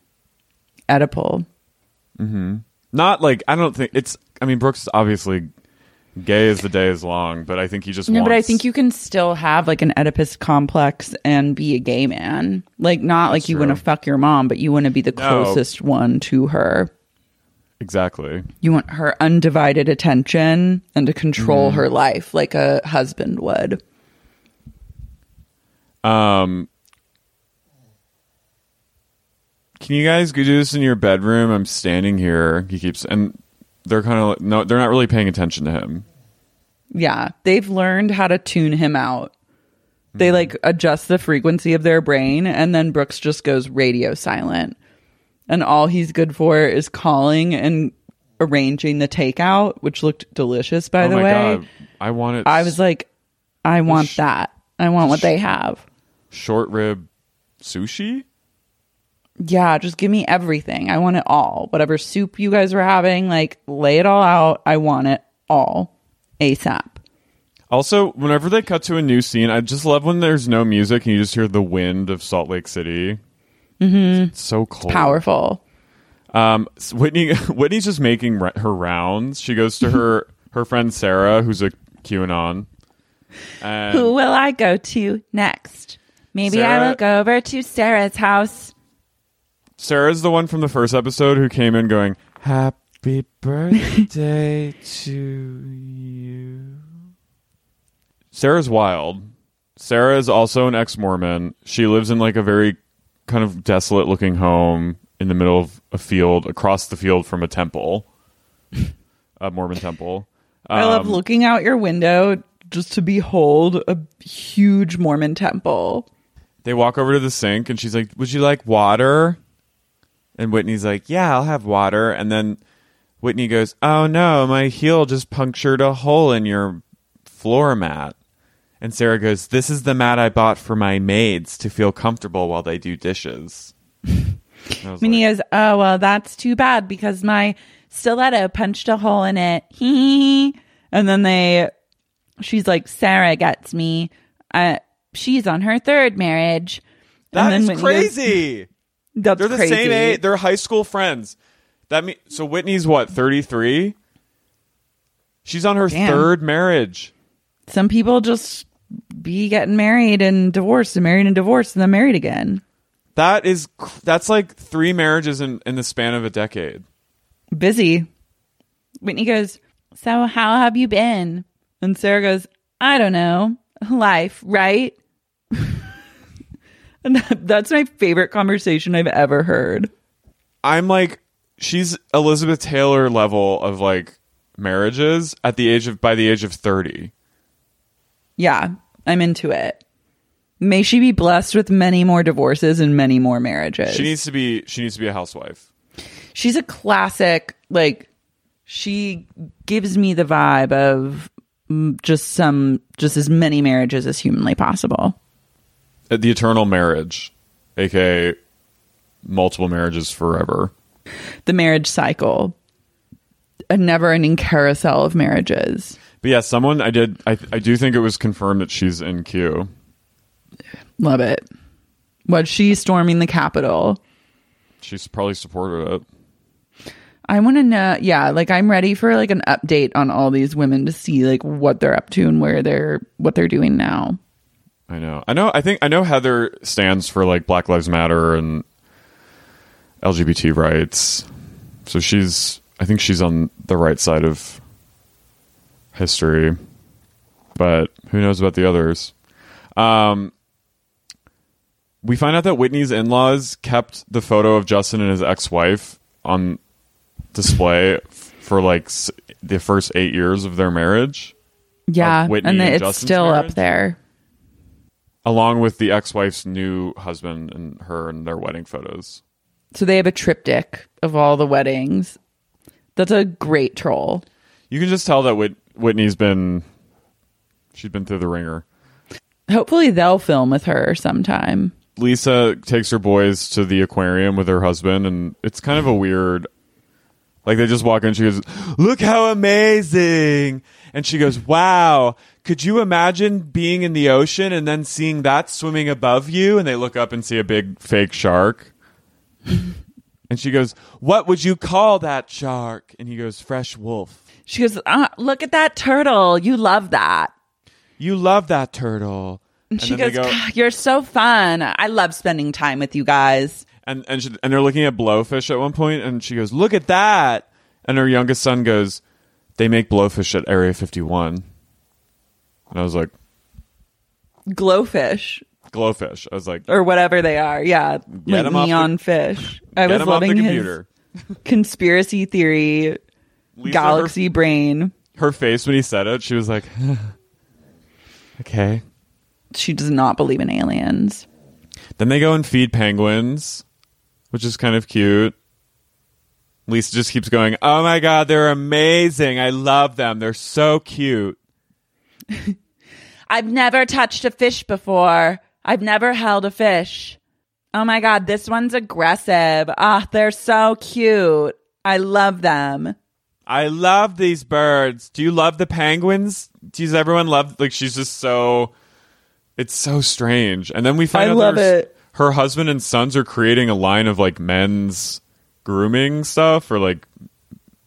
[SPEAKER 3] Oedipal.
[SPEAKER 4] Not like I don't think it's. I mean, Brooks is obviously gay as the day is long, but I think he just
[SPEAKER 3] No,
[SPEAKER 4] wants.
[SPEAKER 3] but I think you can still have like an Oedipus complex and be a gay man. Like not like you want to fuck your mom, but you want to be the
[SPEAKER 4] No.
[SPEAKER 3] closest one to her.
[SPEAKER 4] exactly.
[SPEAKER 3] You want her undivided attention and to control
[SPEAKER 4] Mm-hmm.
[SPEAKER 3] her life like a husband would.
[SPEAKER 4] Um, can you guys go do this in your bedroom? I'm standing here. He keeps and they're kind of no, they're not really paying attention to him.
[SPEAKER 3] Yeah, they've learned how to tune him out. They
[SPEAKER 4] Mm-hmm.
[SPEAKER 3] like adjust the frequency of their brain, and then Brooks just goes radio silent. And all he's good for is calling and arranging the takeout, which looked delicious, by
[SPEAKER 4] oh
[SPEAKER 3] the
[SPEAKER 4] my
[SPEAKER 3] way.
[SPEAKER 4] god, I want it.
[SPEAKER 3] I was like, I want
[SPEAKER 4] sh-
[SPEAKER 3] that. I want what they have.
[SPEAKER 4] short rib sushi.
[SPEAKER 3] Yeah, just give me everything. I want it all. Whatever soup you guys were having, like lay it all out. I want it all ASAP.
[SPEAKER 4] Also, whenever they cut to a new scene, I just love when there's no music and you just hear the wind of Salt Lake City. Mm-hmm. It's so cold.
[SPEAKER 3] Powerful.
[SPEAKER 4] Um, Whitney, Whitney's just making ra- her rounds. She goes to her her friend Sarah, who's a QAnon. And
[SPEAKER 3] Who will I go to next? Maybe I
[SPEAKER 4] Sarah-
[SPEAKER 3] will go over to Sarah's house.
[SPEAKER 4] Sarah's the one from the first episode who came in going, "Happy birthday to you." Sarah's wild. Sarah is also an ex-Mormon. She lives in like a very kind of desolate-looking home in the middle of a field, across the field from a temple, a Mormon temple.
[SPEAKER 3] I love
[SPEAKER 4] Um,
[SPEAKER 3] looking out your window just to behold a huge Mormon temple.
[SPEAKER 4] They walk over to the sink and she's like, Would you like water? And Whitney's like, Yeah, I'll have water. And then Whitney goes, Oh no, my heel just punctured a hole in your floor mat. And Sarah goes, This is the mat I bought for my maids to feel comfortable while they do dishes.
[SPEAKER 3] Whitney
[SPEAKER 4] like,
[SPEAKER 3] goes, Oh, well, that's too bad because my stiletto punched a hole in it. Hee. and then they, she's like, Sarah gets me. Uh, she's on her third marriage.
[SPEAKER 4] That
[SPEAKER 3] and
[SPEAKER 4] is
[SPEAKER 3] Whitney goes,
[SPEAKER 4] crazy.
[SPEAKER 3] That's
[SPEAKER 4] They're the
[SPEAKER 3] crazy.
[SPEAKER 4] same age. They're high school friends. That mean so Whitney's what, 33? She's on her
[SPEAKER 3] Damn.
[SPEAKER 4] third marriage.
[SPEAKER 3] Some people just be getting married and divorced and married and divorced and then married again.
[SPEAKER 4] That is that's like three marriages in, in the span of a decade.
[SPEAKER 3] busy. Whitney goes, So, how have you been? And Sarah goes, I don't know. Life, right? And that, that's my favorite conversation I've ever heard.
[SPEAKER 4] I'm like, she's Elizabeth Taylor level of like marriages at the age of by the age of thirty.
[SPEAKER 3] Yeah, I'm into it. May she be blessed with many more divorces and many more marriages.
[SPEAKER 4] She needs to be she needs to be a housewife.
[SPEAKER 3] She's a classic, like, she gives me the vibe of mm, just some, just as many marriages as humanly possible.
[SPEAKER 4] Uh, The eternal marriage, aka multiple marriages forever.
[SPEAKER 3] the marriage cycle, a never ending carousel of marriages.
[SPEAKER 4] But yeah, someone I did I I do think it was confirmed that she's in Q.
[SPEAKER 3] Love it. Was she storming the Capitol?
[SPEAKER 4] She's probably supported it.
[SPEAKER 3] I want to know. Yeah, like I'm ready for like an update on all these women to see like what they're up to and where they're what they're doing now.
[SPEAKER 4] I know. I know. I think I know Heather stands for like Black Lives Matter and LGBT rights. So she's I think she's on the right side of history. But who knows about the others? Um we find out that Whitney's in laws kept the photo of Justin and his ex wife on display f- for like s- the first eight years of their marriage,
[SPEAKER 3] Yeah, and
[SPEAKER 4] and
[SPEAKER 3] it's still
[SPEAKER 4] marriage?
[SPEAKER 3] up there.
[SPEAKER 4] Along with the ex wife's new husband and her and their wedding photos.
[SPEAKER 3] So they have a triptych of all the weddings. That's a great troll.
[SPEAKER 4] You can just tell that Whit- Whitney's been, she's been through the ringer.
[SPEAKER 3] Hopefully they'll film with her sometime.
[SPEAKER 4] Lisa takes her boys to the aquarium with her husband, and it's kind of a weird. Like they just walk in, she goes, "Look how amazing!" And she goes, "Wow, could you imagine being in the ocean and then seeing that swimming above you?" And they look up and see a big fake shark. and she goes, "What would you call that shark?" And he goes, "Fresh wolf."
[SPEAKER 3] She goes, ah, "Look at that turtle. You love that."
[SPEAKER 4] You love that turtle.
[SPEAKER 3] And she goes,
[SPEAKER 4] go-
[SPEAKER 3] "You're so fun. I love spending time with you guys."
[SPEAKER 4] and and she, and they're looking at blowfish at one point, and she goes, "Look at that!" And her youngest son goes, "They make blowfish at Area 51." And I was like,
[SPEAKER 3] Glowfish
[SPEAKER 4] "Glowfish." I was like,
[SPEAKER 3] or whatever they are. Yeah, like
[SPEAKER 4] off the-
[SPEAKER 3] neon fish. I
[SPEAKER 4] "Get
[SPEAKER 3] was loving his conspiracy theory
[SPEAKER 4] Lisa,
[SPEAKER 3] galaxy brain.
[SPEAKER 4] Her, her face when he said it, she was like, "Okay."
[SPEAKER 3] She does not believe in aliens.
[SPEAKER 4] Then they go and feed penguins, which is kind of cute. Lisa just keeps going, "Oh my god, they're amazing! I love them. They're so cute."
[SPEAKER 3] I've never touched a fish before. I've never held a fish. Oh my god, this one's aggressive. Ah, they're so cute. I love them.
[SPEAKER 4] I love these birds. Do you love the penguins? Does everyone love like she's just so it's so strange. And then we find
[SPEAKER 3] I
[SPEAKER 4] out
[SPEAKER 3] love it.
[SPEAKER 4] her husband and sons are creating a line of like men's grooming stuff or like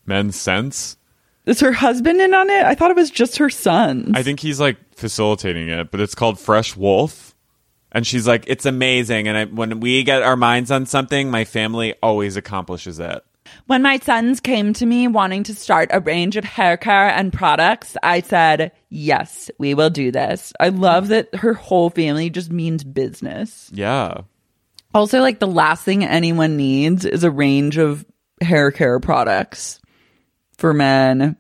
[SPEAKER 4] men's scents.
[SPEAKER 3] Is her husband in on it? I thought it was just her sons.
[SPEAKER 4] I think he's like facilitating it, but it's called Fresh Wolf. And she's like, it's amazing. And I, when we get our minds on something, my family always accomplishes it.
[SPEAKER 3] When my sons came to me wanting to start a range of hair care and products, I said, yes, we will do this. I love that her whole family just means business.
[SPEAKER 4] Yeah.
[SPEAKER 3] Also, like the last thing anyone needs is a range of hair care products for men,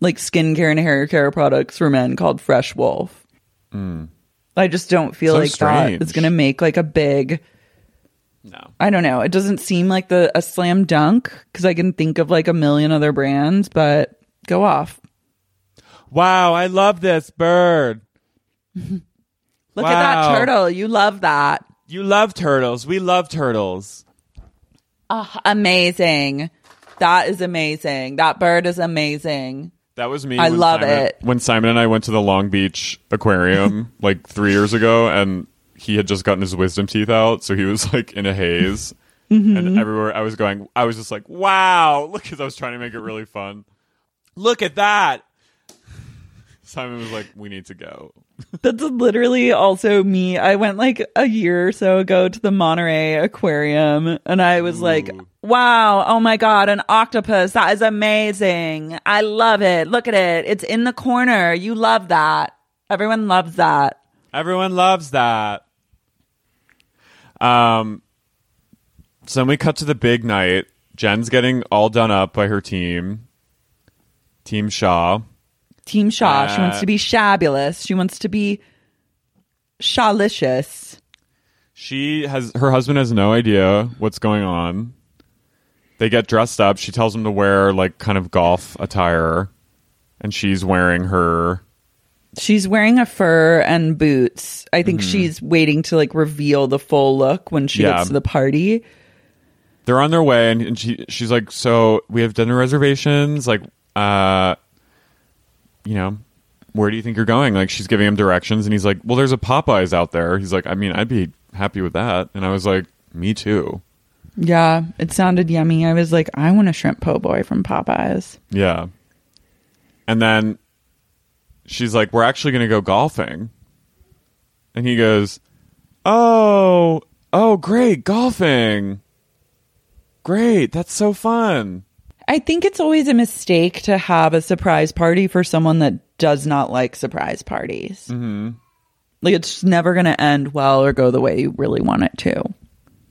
[SPEAKER 3] like skincare and hair care products for men called Fresh Wolf. Mm. I just don't feel
[SPEAKER 4] So
[SPEAKER 3] like
[SPEAKER 4] strange.
[SPEAKER 3] that is going to make like a big.
[SPEAKER 4] No.
[SPEAKER 3] I don't know. It doesn't seem like the a slam dunk because I can think of like a million other brands, but go off.
[SPEAKER 4] Wow, I love this bird.
[SPEAKER 3] Look at that turtle. You love that.
[SPEAKER 4] You love turtles. We love turtles.
[SPEAKER 3] Oh, amazing. That is amazing. That bird is amazing.
[SPEAKER 4] That was me.
[SPEAKER 3] I love
[SPEAKER 4] Simon-
[SPEAKER 3] it.
[SPEAKER 4] When Simon and I went to the Long Beach Aquarium like three years ago, and he had just gotten his wisdom teeth out, so he was like in a haze.
[SPEAKER 3] Mm-hmm.
[SPEAKER 4] And everywhere I was going, I was just like, "Wow!" Look, because I was trying to make it really fun. Look at that. Simon was like, "We need to go."
[SPEAKER 3] That's literally also me. I went like a year or so ago to the Monterey Aquarium and I was like, wow, oh my God, an octopus. That is amazing. I love it. Look at it. It's in the corner. You love that. Everyone loves that.
[SPEAKER 4] Everyone loves that. Um, so then we cut to the big night. Jen's getting all done up by her team, Team Shah.
[SPEAKER 3] Team Shah. she wants to be shabulous. She wants to be shawlicious.
[SPEAKER 4] She has her husband has no idea what's going on. They get dressed up. She tells him to wear like kind of golf attire, and she's wearing her.
[SPEAKER 3] She's wearing a fur and boots. I think she's waiting to like reveal the full look when she
[SPEAKER 4] Yeah.
[SPEAKER 3] gets to the party.
[SPEAKER 4] They're on their way, and, and she she's like, "So we have dinner reservations. Like, uh, you know, where do you think you're going?" Like, she's giving him directions, and he's like, "Well, there's a Popeyes out there." He's like, "I mean, I'd be happy with that," and I was like, "Me too."
[SPEAKER 3] Yeah, it sounded yummy. I was like, I want a shrimp po' boy from Popeyes.
[SPEAKER 4] Yeah. And then she's like, We're actually going to go golfing. And he goes, Oh, oh, great, golfing. Great, that's so fun.
[SPEAKER 3] I think it's always a mistake to have a surprise party for someone that does not like surprise parties. Mm-hmm. Like it's never going to end well or go the way you really want it to.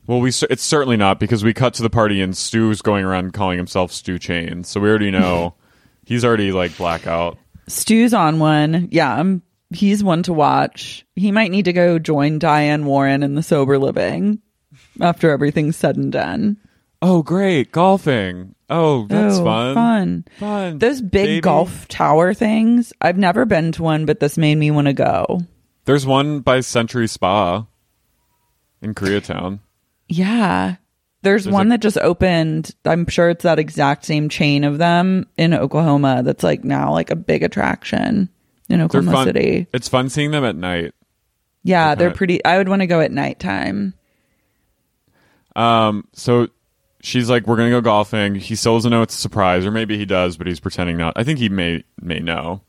[SPEAKER 4] Well, we it's certainly not because we cut to the party and Stu's going around calling himself Stu Chain, so we already know he's already like blackout.
[SPEAKER 3] Stu's on one. Yeah, I'm, he's one to watch. He might need to go join Diane Warren in the sober living after everything's said and done.
[SPEAKER 4] Oh, great golfing! Oh, that's
[SPEAKER 3] Oh,
[SPEAKER 4] fun.
[SPEAKER 3] Fun.
[SPEAKER 4] Fun.
[SPEAKER 3] Those big
[SPEAKER 4] baby.
[SPEAKER 3] golf tower things. I've never been to one, but this made me want to go.
[SPEAKER 4] There's one by Century Spa in Koreatown.
[SPEAKER 3] Yeah. There's,
[SPEAKER 4] There's
[SPEAKER 3] one
[SPEAKER 4] a-
[SPEAKER 3] that just opened. I'm sure it's that exact same chain of them in Oklahoma that's like now like a big attraction in Oklahoma
[SPEAKER 4] fun.
[SPEAKER 3] City.
[SPEAKER 4] It's fun seeing them at night.
[SPEAKER 3] Yeah, they're pretty. I would want to go at nighttime.
[SPEAKER 4] Um, so she's like, "We're gonna go golfing." He still doesn't know it's a surprise, or maybe he does, but he's pretending not. I think he may may know.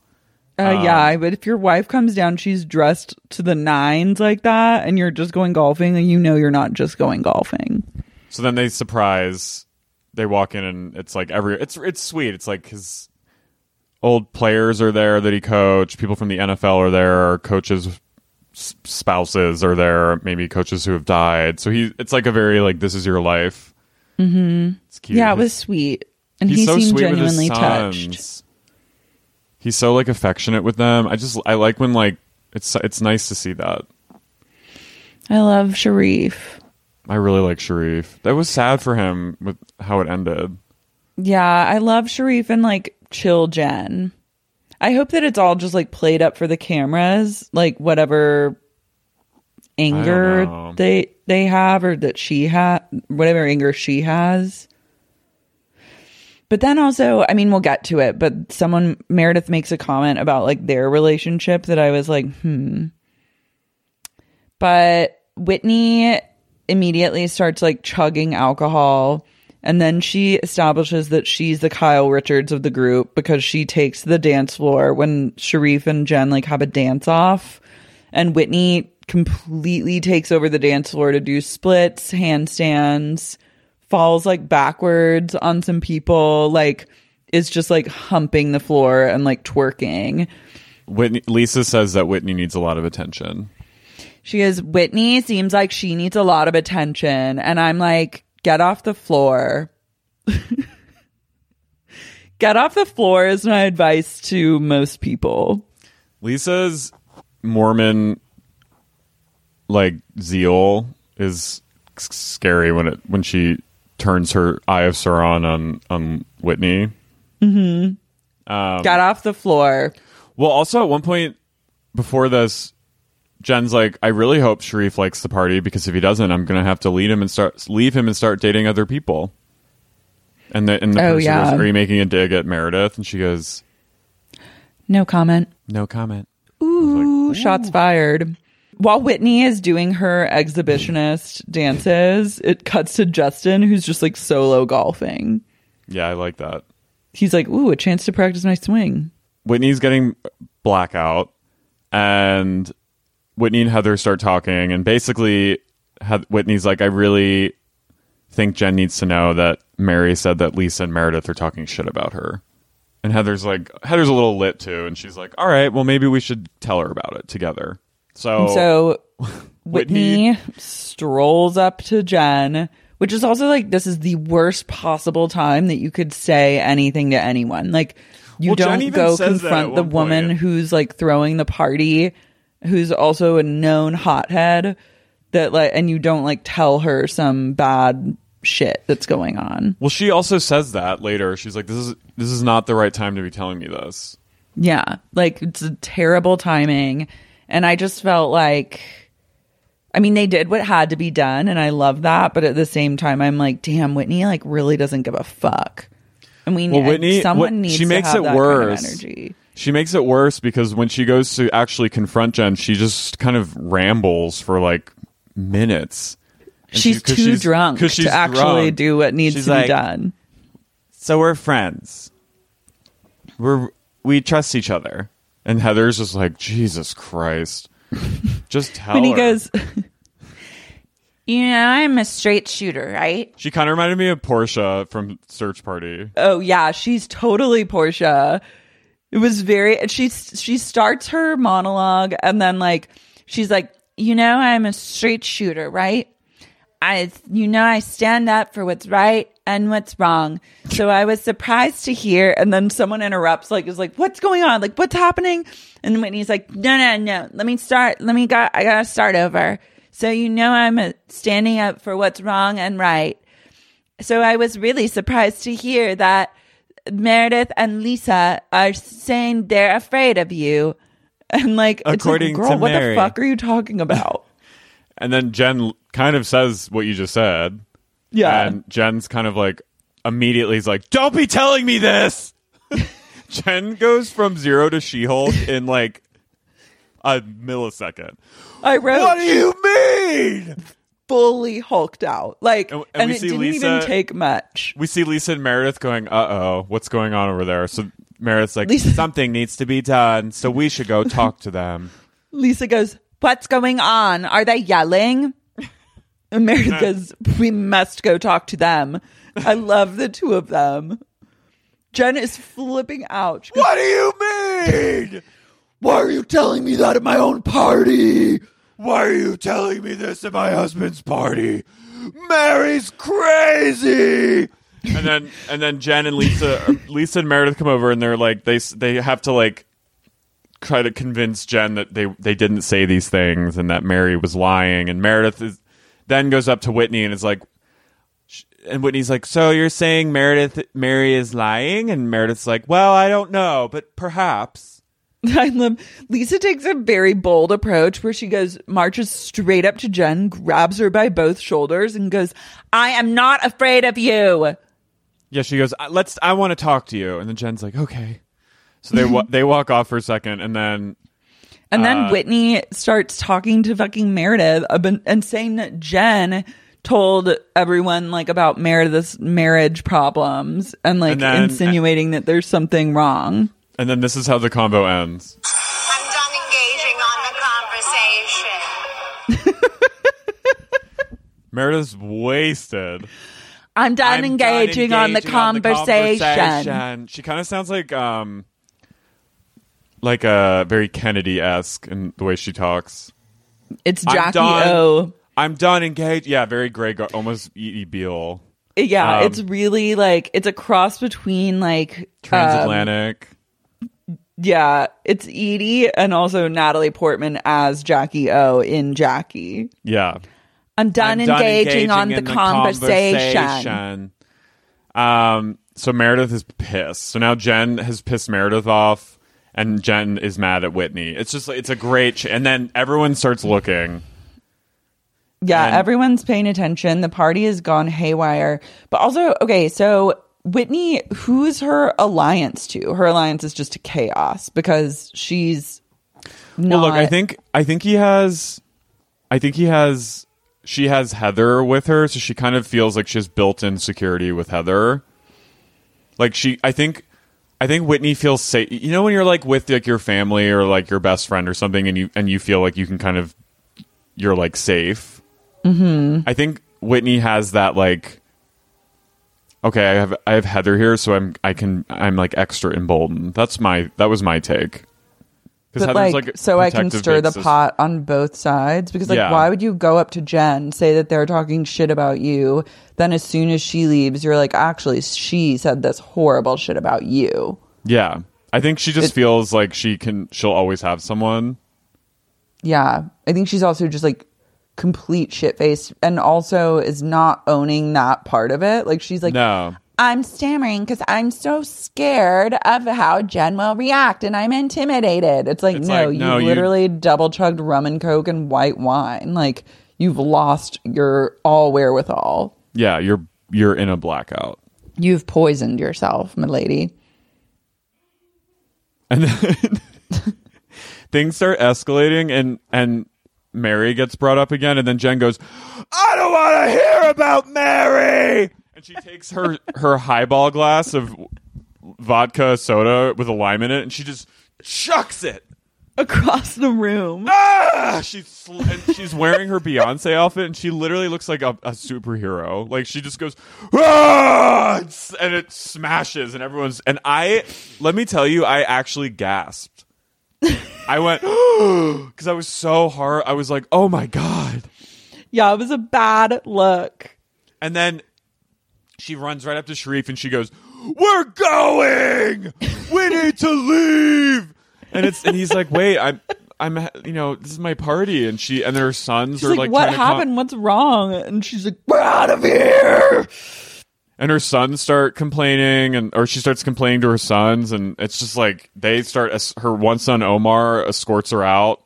[SPEAKER 3] Uh, yeah, but if your wife comes down, she's dressed to the nines like that, and you're just going golfing, and you know you're not just going golfing.
[SPEAKER 4] So then they surprise. They walk in and it's like every it's it's sweet. It's like his old players are there that he coached. People from the NFL are there. Coaches, spouses are there. Maybe coaches who have died. So he it's like a very like this is your life. Mm-hmm. It's cute.
[SPEAKER 3] Yeah, it was sweet, and
[SPEAKER 4] he's
[SPEAKER 3] he
[SPEAKER 4] so
[SPEAKER 3] seemed
[SPEAKER 4] sweet with his
[SPEAKER 3] genuinely touched.
[SPEAKER 4] sons. He's so like affectionate with them. I just I like when like it's it's nice to see that.
[SPEAKER 3] I love Sharrieff.
[SPEAKER 4] I really like Sharrieff. That was sad for him with how it ended.
[SPEAKER 3] Yeah, I love Sharrieff and like chill Jen. I hope that it's all just like played up for the cameras, like whatever anger they they have or that she had whatever anger she has. But then also, I mean, we'll get to it, but someone Meredith makes a comment about like their relationship that I was like, hmm. But Whitney immediately starts like chugging alcohol. And then she establishes that she's the Kyle Richards of the group because she takes the dance floor when Sharrieff and Jen like have a dance off. And Whitney completely takes over the dance floor to do splits, handstands, falls like backwards on some people, like is just like humping the floor and like twerking.
[SPEAKER 4] Whitney Lisa says that Whitney needs a lot of attention.
[SPEAKER 3] She is Whitney seems like she needs a lot of attention. And I'm like, get off the floor. get off the floor is my advice to most people.
[SPEAKER 4] Lisa's Mormon like zeal is scary when it when she turns her eye of Sauron on on Whitney.
[SPEAKER 3] Mm-hmm. Um, Got off the floor.
[SPEAKER 4] Well, also at one point before this, Jen's like, "I really hope Sharrieff likes the party because if he doesn't, I'm gonna have to lead him and start leave him and start dating other people." And the and the
[SPEAKER 3] Oh, yeah.
[SPEAKER 4] goes, "Are you making a dig at Meredith?" And she goes,
[SPEAKER 3] No comment.
[SPEAKER 4] "No comment."
[SPEAKER 3] Ooh, shots fired. While Whitney is doing her exhibitionist dances, it cuts to Justin, who's just like solo golfing.
[SPEAKER 4] Yeah, I like that.
[SPEAKER 3] He's like, "Ooh, a chance to practice my swing."
[SPEAKER 4] Whitney's getting blackout, and Whitney and Heather start talking, and basically, Whitney's like, "I really think Jen needs to know that Mary said that Lisa and Meredith are talking shit about her." And Heather's like, Heather's a little lit too, and she's like, "All right, well, maybe we should tell her about it together." So,
[SPEAKER 3] And so
[SPEAKER 4] Whitney-
[SPEAKER 3] Whitney strolls up to Jen, which is also like this is the worst possible time that you could say anything to anyone. Like you
[SPEAKER 4] Well, Jen
[SPEAKER 3] don't
[SPEAKER 4] even
[SPEAKER 3] go
[SPEAKER 4] says that at
[SPEAKER 3] confront the
[SPEAKER 4] one
[SPEAKER 3] woman
[SPEAKER 4] point.
[SPEAKER 3] who's like throwing the party, who's also a known hothead that like and you don't like tell her some bad shit that's going on.
[SPEAKER 4] well, she also says that later. She's like, "This is this is not the right time to be telling me this."
[SPEAKER 3] Yeah, like it's a terrible timing. And I just felt like, I mean, they did what had to be done, and I love that. But at the same time, I'm like, damn, Whitney, like, really doesn't give a fuck. I mean,
[SPEAKER 4] Well, Whitney,
[SPEAKER 3] someone
[SPEAKER 4] what-
[SPEAKER 3] needs
[SPEAKER 4] she makes
[SPEAKER 3] to have
[SPEAKER 4] it worse.
[SPEAKER 3] Kind of energy.
[SPEAKER 4] She makes it worse because when she goes to actually confront Jen, she just kind of rambles for like minutes. And
[SPEAKER 3] She's
[SPEAKER 4] she-
[SPEAKER 3] too
[SPEAKER 4] she's-
[SPEAKER 3] drunk to actually
[SPEAKER 4] drunk.
[SPEAKER 3] do what needs
[SPEAKER 4] She's
[SPEAKER 3] to
[SPEAKER 4] like,
[SPEAKER 3] be done.
[SPEAKER 4] So we're friends. We're we trust each other. And Heather's just like, Jesus Christ. Just tell
[SPEAKER 3] When he
[SPEAKER 4] her.
[SPEAKER 3] goes, you know, I'm a straight shooter, right?
[SPEAKER 4] she kind of reminded me of Portia from Search Party.
[SPEAKER 3] Oh yeah, she's totally Portia. It was very she she starts her monologue and then like she's like, you know, I'm a straight shooter, right? I, you know, I stand up for what's right and what's wrong. So I was surprised to hear, and then someone interrupts, like, is like, what's going on? Like, what's happening? And Whitney's like, no, no, no, let me start. Let me go. I gotta start over. So you know, I'm uh, standing up for what's wrong and right. So I was really surprised to hear that Meredith and Lisa are saying they're afraid of you. And like,
[SPEAKER 4] According
[SPEAKER 3] it's like,
[SPEAKER 4] to
[SPEAKER 3] girl, what
[SPEAKER 4] Mary.
[SPEAKER 3] the fuck are you talking about?
[SPEAKER 4] And then Jen kind of says what you just said.
[SPEAKER 3] Yeah.
[SPEAKER 4] And Jen's kind of like immediately is like, "Don't be telling me this." Jen goes from zero to She-Hulk in like a millisecond.
[SPEAKER 3] I wrote,
[SPEAKER 4] What do you mean?
[SPEAKER 3] fully hulked out. Like,
[SPEAKER 4] And-
[SPEAKER 3] and,
[SPEAKER 4] and
[SPEAKER 3] it didn't
[SPEAKER 4] Lisa-
[SPEAKER 3] even take much.
[SPEAKER 4] We see Lisa and Meredith going, "Uh oh, what's going on over there?" So Meredith's like,
[SPEAKER 3] Lisa-
[SPEAKER 4] "Something needs to be done, so we should go talk to them."
[SPEAKER 3] Lisa goes, What's going on? Are they yelling? And Meredith goes, We must go talk to them. I love the two of them. Jen is flipping out. She goes,
[SPEAKER 4] what do you mean?
[SPEAKER 3] Why are you telling me that at my own party?
[SPEAKER 4] Why are you telling me this at my husband's party? Mary's crazy. And then and then Jen and Lisa Lisa and Meredith come over and they're like they they have to like try to convince Jen that they they didn't say these things and that Mary was lying and Meredith is then goes up to Whitney and is like and Whitney's like, "So you're saying Meredith Mary is lying?" And Meredith's like, "Well, I don't know, but perhaps."
[SPEAKER 3] I love Lisa takes a very bold approach where she goes, marches straight up to Jen, grabs her by both shoulders, and goes, I am not afraid of you.
[SPEAKER 4] Yeah, she goes, "I- "Let's. I want to talk to you." And then Jen's like, "Okay." So they wa- they walk off for a second, and then
[SPEAKER 3] And then
[SPEAKER 4] Uh,
[SPEAKER 3] Whitney starts talking to fucking Meredith and saying that Jen told everyone like about Meredith's marriage problems and like
[SPEAKER 4] And then-
[SPEAKER 3] insinuating that there's something wrong.
[SPEAKER 4] and then this is how the combo ends.
[SPEAKER 6] I'm done engaging on the conversation.
[SPEAKER 4] Meredith's wasted.
[SPEAKER 3] I'm done
[SPEAKER 4] I'm
[SPEAKER 3] engaging,
[SPEAKER 4] done
[SPEAKER 3] on, the
[SPEAKER 4] engaging on the
[SPEAKER 3] conversation.
[SPEAKER 4] conversation. She kind of sounds like um, like a very Kennedy esque in the way she talks.
[SPEAKER 3] It's
[SPEAKER 4] I'm
[SPEAKER 3] Jackie
[SPEAKER 4] done.
[SPEAKER 3] O.
[SPEAKER 4] I'm done engaged. Yeah, very Grey, Gar- almost E. E. Beale,
[SPEAKER 3] Yeah,
[SPEAKER 4] Um,
[SPEAKER 3] it's really like it's a cross between like um,
[SPEAKER 4] transatlantic.
[SPEAKER 3] yeah, it's Edie and also Natalie Portman as Jackie O in Jackie.
[SPEAKER 4] yeah.
[SPEAKER 3] I'm done,
[SPEAKER 4] I'm done
[SPEAKER 3] engaging, on the
[SPEAKER 4] in
[SPEAKER 3] conversation.
[SPEAKER 4] conversation. Um, so Meredith is pissed. So now Jen has pissed Meredith off, and Jen is mad at Whitney. It's just it's a great, ch- and then everyone starts looking.
[SPEAKER 3] Yeah,
[SPEAKER 4] And-
[SPEAKER 3] everyone's paying attention. The party has gone haywire. But also, okay, so Whitney, who's her alliance to? Her alliance is just to chaos because she's not.
[SPEAKER 4] Well, look, I think I think he has, I think he has. She has Heather with her, so she kind of feels like she has built-in security with Heather. Like she, I think, I think Whitney feels safe. You know, when you're like with like your family or like your best friend or something, and you and you feel like you can kind of, you're like safe. Mm-hmm. I think Whitney has that like. Okay, I have I have Heather here, so I'm I can I'm like extra emboldened. That's my that was my take.
[SPEAKER 3] But
[SPEAKER 4] Heather's,
[SPEAKER 3] like, so I can stir the pot on both sides because like
[SPEAKER 4] Yeah.
[SPEAKER 3] why would you go up to Jen say that they're talking shit about you then as soon as she leaves you're like actually she said this horrible shit about you
[SPEAKER 4] Yeah. I think she just
[SPEAKER 3] It-
[SPEAKER 4] feels like she can she'll always have someone.
[SPEAKER 3] yeah I think she's also just like complete shit faced and also is not owning that part of it like she's like
[SPEAKER 4] no.
[SPEAKER 3] I'm stammering because I'm so scared of how Jen will react and I'm intimidated. It's like,
[SPEAKER 4] It's
[SPEAKER 3] no,
[SPEAKER 4] like,
[SPEAKER 3] you
[SPEAKER 4] no, you-
[SPEAKER 3] literally double chugged rum and coke and white wine. Like, you've lost your all wherewithal.
[SPEAKER 4] Yeah, you're you're in a blackout.
[SPEAKER 3] You've poisoned yourself, my lady.
[SPEAKER 4] And then things start escalating and and Mary gets brought up again and then Jen goes, "I don't want to hear about Mary." And she takes her her highball glass of vodka soda with a lime in it and she just chucks it
[SPEAKER 3] Across the room.
[SPEAKER 4] ah! She's sl- and she's wearing her Beyonce outfit, and she literally looks like a, a superhero. Like she just goes, ah! and it smashes, and everyone's. And I, let me tell you, I actually gasped I went because I was so hard. I was like, oh my god.
[SPEAKER 3] Yeah, it was a bad look.
[SPEAKER 4] And then she runs right up to Sharrieff and she goes, "We're going. We need to leave." And it's and he's like, "Wait, I'm." I'm, you know, this is my party, and she and her sons
[SPEAKER 3] She's
[SPEAKER 4] are
[SPEAKER 3] like,
[SPEAKER 4] like,
[SPEAKER 3] "What happened? What's wrong?" And she's like, "We're out of here."
[SPEAKER 4] and her sons start complaining and or she starts complaining to her sons and it's just like they start her one son omar escorts her out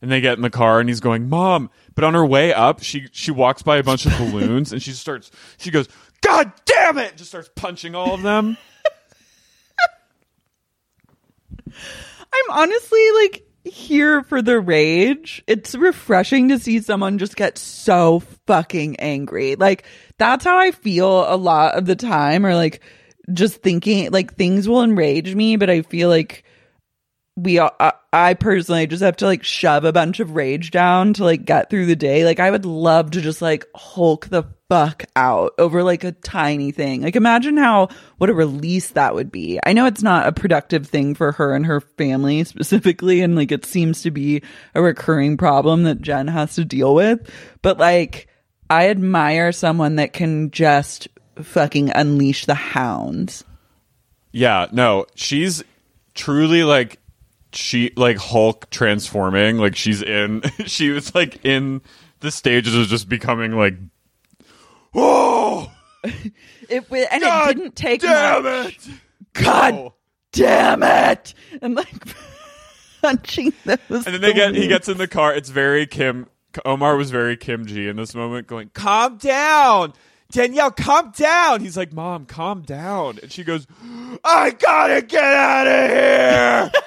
[SPEAKER 4] and they get in the car and he's going mom but on her way up she she walks by a bunch of balloons and she starts she goes god damn it just starts punching all of them
[SPEAKER 3] I'm honestly like here for the rage. It's refreshing to see someone just get so fucking angry. Like that's how I feel a lot of the time or like just thinking like things will enrage me, but I feel like we all, I, I personally just have to like shove a bunch of rage down to like get through the day. Like I would love to just like hulk the fuck out over like a tiny thing. Like imagine how what a release that would be. I know it's not a productive thing for her and her family specifically and like it seems to be a recurring problem that Jen has to deal with, but like I admire someone that can just fucking unleash the hounds.
[SPEAKER 4] yeah no she's truly like she like hulk transforming like she's in she was like in the stages of just becoming like oh,
[SPEAKER 3] It and
[SPEAKER 4] God
[SPEAKER 3] it didn't take
[SPEAKER 4] damn
[SPEAKER 3] much.
[SPEAKER 4] it
[SPEAKER 3] God
[SPEAKER 4] Oh.
[SPEAKER 3] damn it! And like punching those.
[SPEAKER 4] And then they get he gets in the car. It's very Kim. Omar was very Kim G in this moment, going, "Calm down, Danielle, calm down." He's like, "Mom, calm down," and she goes, "I gotta get out of here."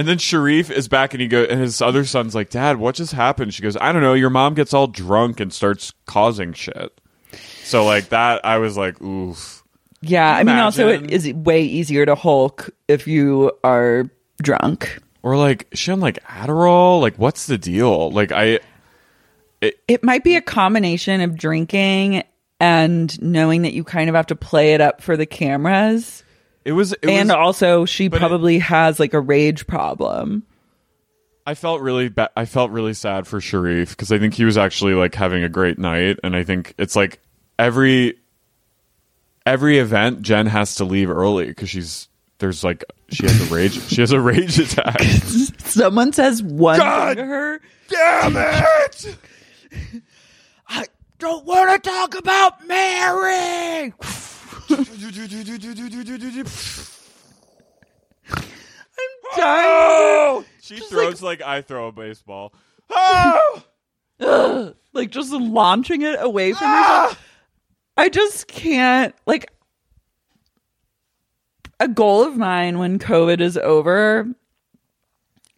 [SPEAKER 4] And then Sharrieff is back, and he go, and his other son's like, "Dad, what just happened?" She goes, "I don't know. Your mom gets all drunk and starts causing shit." So like that, I was like, "Oof."
[SPEAKER 3] Yeah, I mean, also it is way easier to Hulk if you are drunk.
[SPEAKER 4] Or like, she on like Adderall? Like, what's the deal? Like, I.
[SPEAKER 3] It, It might be a combination of drinking and knowing that you kind of have to play it up for the cameras.
[SPEAKER 4] It was, it
[SPEAKER 3] and
[SPEAKER 4] was,
[SPEAKER 3] also, she
[SPEAKER 4] but it-
[SPEAKER 3] probably has like a rage problem.
[SPEAKER 4] I felt really ba- I felt really sad for Sharrieff because I think he was actually like having a great night, and I think it's like every every event Jen has to leave early because she's there's like she has a rage she has a rage attack.
[SPEAKER 3] Someone says one
[SPEAKER 4] God
[SPEAKER 3] to her.
[SPEAKER 4] Damn it!
[SPEAKER 3] I don't want to talk about Mary. I'm dying.
[SPEAKER 4] Oh! She
[SPEAKER 3] Just
[SPEAKER 4] throws like, I throw a baseball. Oh!
[SPEAKER 3] Ugh. like just launching it away from
[SPEAKER 4] Ah!
[SPEAKER 3] herself. I just can't like a goal of mine when COVID is over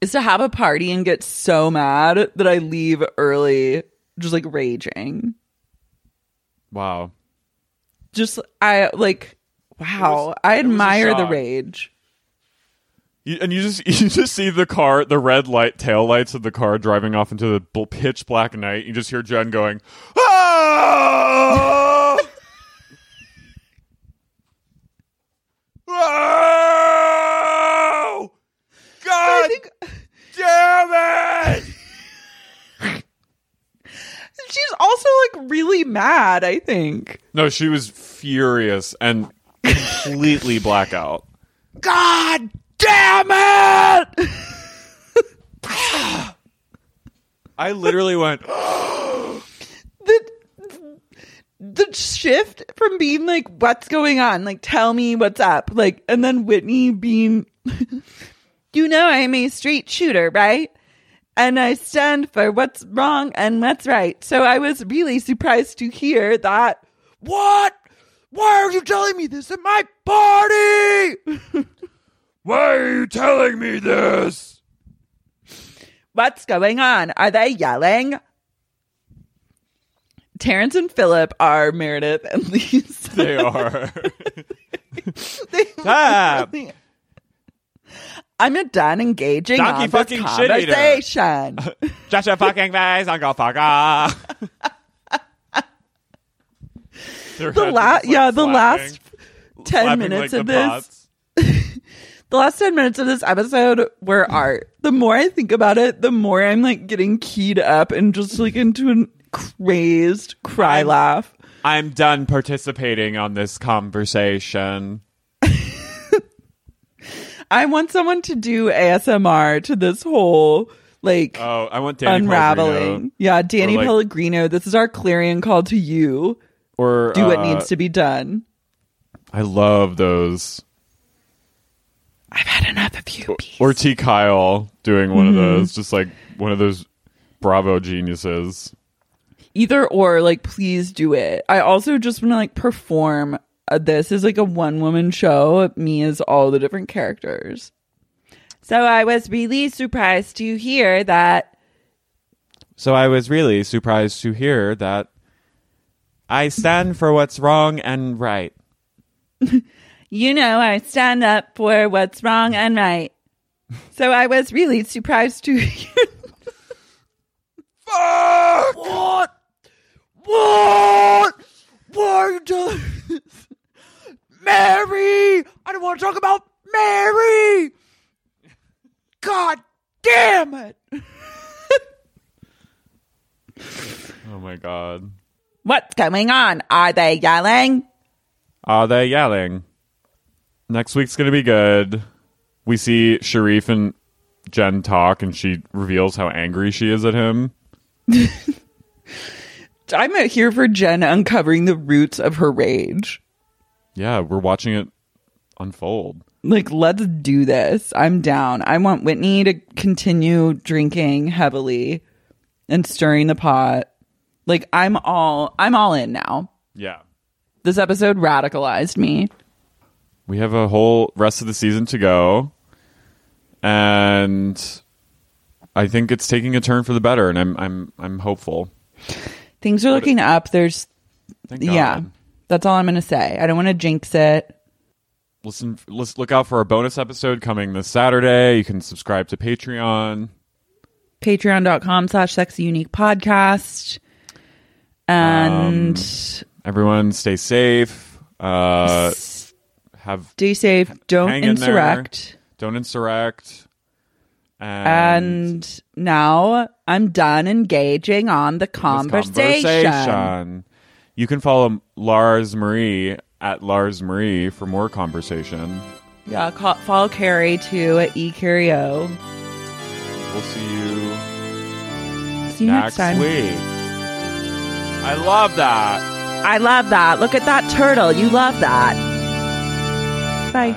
[SPEAKER 3] is to have a party and get so mad that I leave early, just like raging.
[SPEAKER 4] Wow.
[SPEAKER 3] Just I like wow,
[SPEAKER 4] was-
[SPEAKER 3] I
[SPEAKER 4] it was a
[SPEAKER 3] admire the rage.
[SPEAKER 4] You, and you just you just see the car, the red light tail lights of the car driving off into the pitch black night. You just hear Jen going, "Ah!" "Oh! God
[SPEAKER 3] I think
[SPEAKER 4] damn it!"
[SPEAKER 3] She's also like really mad, I think.
[SPEAKER 4] No, she was furious and completely blackout.
[SPEAKER 3] God damn it!
[SPEAKER 4] I literally went,
[SPEAKER 3] the the shift from being like what's going on like tell me what's up like and then whitney being you know i'm a straight shooter right and i stand for what's wrong and what's right so i was really surprised to hear that what why are you telling me this at my party
[SPEAKER 4] "Why are you telling me this?"
[SPEAKER 3] what's going on are they yelling terrence and philip are meredith and lisa
[SPEAKER 4] They are.
[SPEAKER 3] They
[SPEAKER 4] Stop.
[SPEAKER 3] really- I'm done engaging
[SPEAKER 4] Donkey
[SPEAKER 3] on this
[SPEAKER 4] fucking shit eater.
[SPEAKER 3] conversation.
[SPEAKER 4] Fucking face, Uncle Fucker.
[SPEAKER 3] the la- yeah, the last ten minutes of this, The last 10 minutes of this episode were art. The more I think about it, the more I'm like getting keyed up and just like into a crazed cry
[SPEAKER 4] I'm-
[SPEAKER 3] laugh.
[SPEAKER 4] I'm done participating on this conversation.
[SPEAKER 3] I want someone to do ASMR to this whole like
[SPEAKER 4] Oh, I want Danny
[SPEAKER 3] unraveling.
[SPEAKER 4] Pellegrino.
[SPEAKER 3] Yeah, Danny
[SPEAKER 4] Or, like-
[SPEAKER 3] Pellegrino. This is our clarion call to you.
[SPEAKER 4] Or
[SPEAKER 3] Do what
[SPEAKER 4] uh,
[SPEAKER 3] needs to be done.
[SPEAKER 4] I love those.
[SPEAKER 3] I've had enough of you.
[SPEAKER 4] Or T. Kyle doing one
[SPEAKER 3] Mhm.
[SPEAKER 4] of those, just like one of those Bravo geniuses.
[SPEAKER 3] Either or, like, please do it. I also just want to like perform. Uh, this is like a one woman show. Me as all the different characters. So I was really surprised to hear that.
[SPEAKER 4] So I was really surprised to hear that I stand for what's wrong and right.
[SPEAKER 3] You know, I stand up for what's wrong and right. So I was really surprised to hear. Fuck! What? What? Why are you doing this? Mary! I don't want to talk about Mary! God damn it!
[SPEAKER 4] Oh my god.
[SPEAKER 3] What's going on? Are they yelling?
[SPEAKER 4] Are they yelling? Next week's gonna be good. We see Sharrieff and Jen talk, and she reveals how angry she is at him.
[SPEAKER 3] I'm here for Jen uncovering the roots of her rage.
[SPEAKER 4] Yeah, we're watching it unfold.
[SPEAKER 3] Like, let's do this. I'm down. I want Whitney to continue drinking heavily and stirring the pot. Like, I'm all I'm all in now.
[SPEAKER 4] Yeah.
[SPEAKER 3] This episode radicalized me.
[SPEAKER 4] We have a whole rest of the season to go. And I think it's taking a turn for the better and I'm I'm I'm hopeful.
[SPEAKER 3] Things are looking up. There's yeah. That's all I'm going to say. I don't want to jinx it.
[SPEAKER 4] Listen let's look out for a bonus episode coming this Saturday. You can subscribe to Patreon.
[SPEAKER 3] Patreon.com slash sexy unique podcast. And
[SPEAKER 4] Everyone stay safe. Uh have
[SPEAKER 3] stay safe. Don't
[SPEAKER 4] hang in there.
[SPEAKER 3] insurrect.
[SPEAKER 4] Don't insurrect. And,
[SPEAKER 3] And now I'm done engaging on the conversation.
[SPEAKER 4] conversation. You can follow Lars Marie at Lars Marie for more conversation.
[SPEAKER 3] Yeah, call, follow Carrie too at eCario.
[SPEAKER 4] We'll see you
[SPEAKER 3] See you next, time.
[SPEAKER 4] week. I love that.
[SPEAKER 3] I love that. Look at that turtle. You love that. Bye.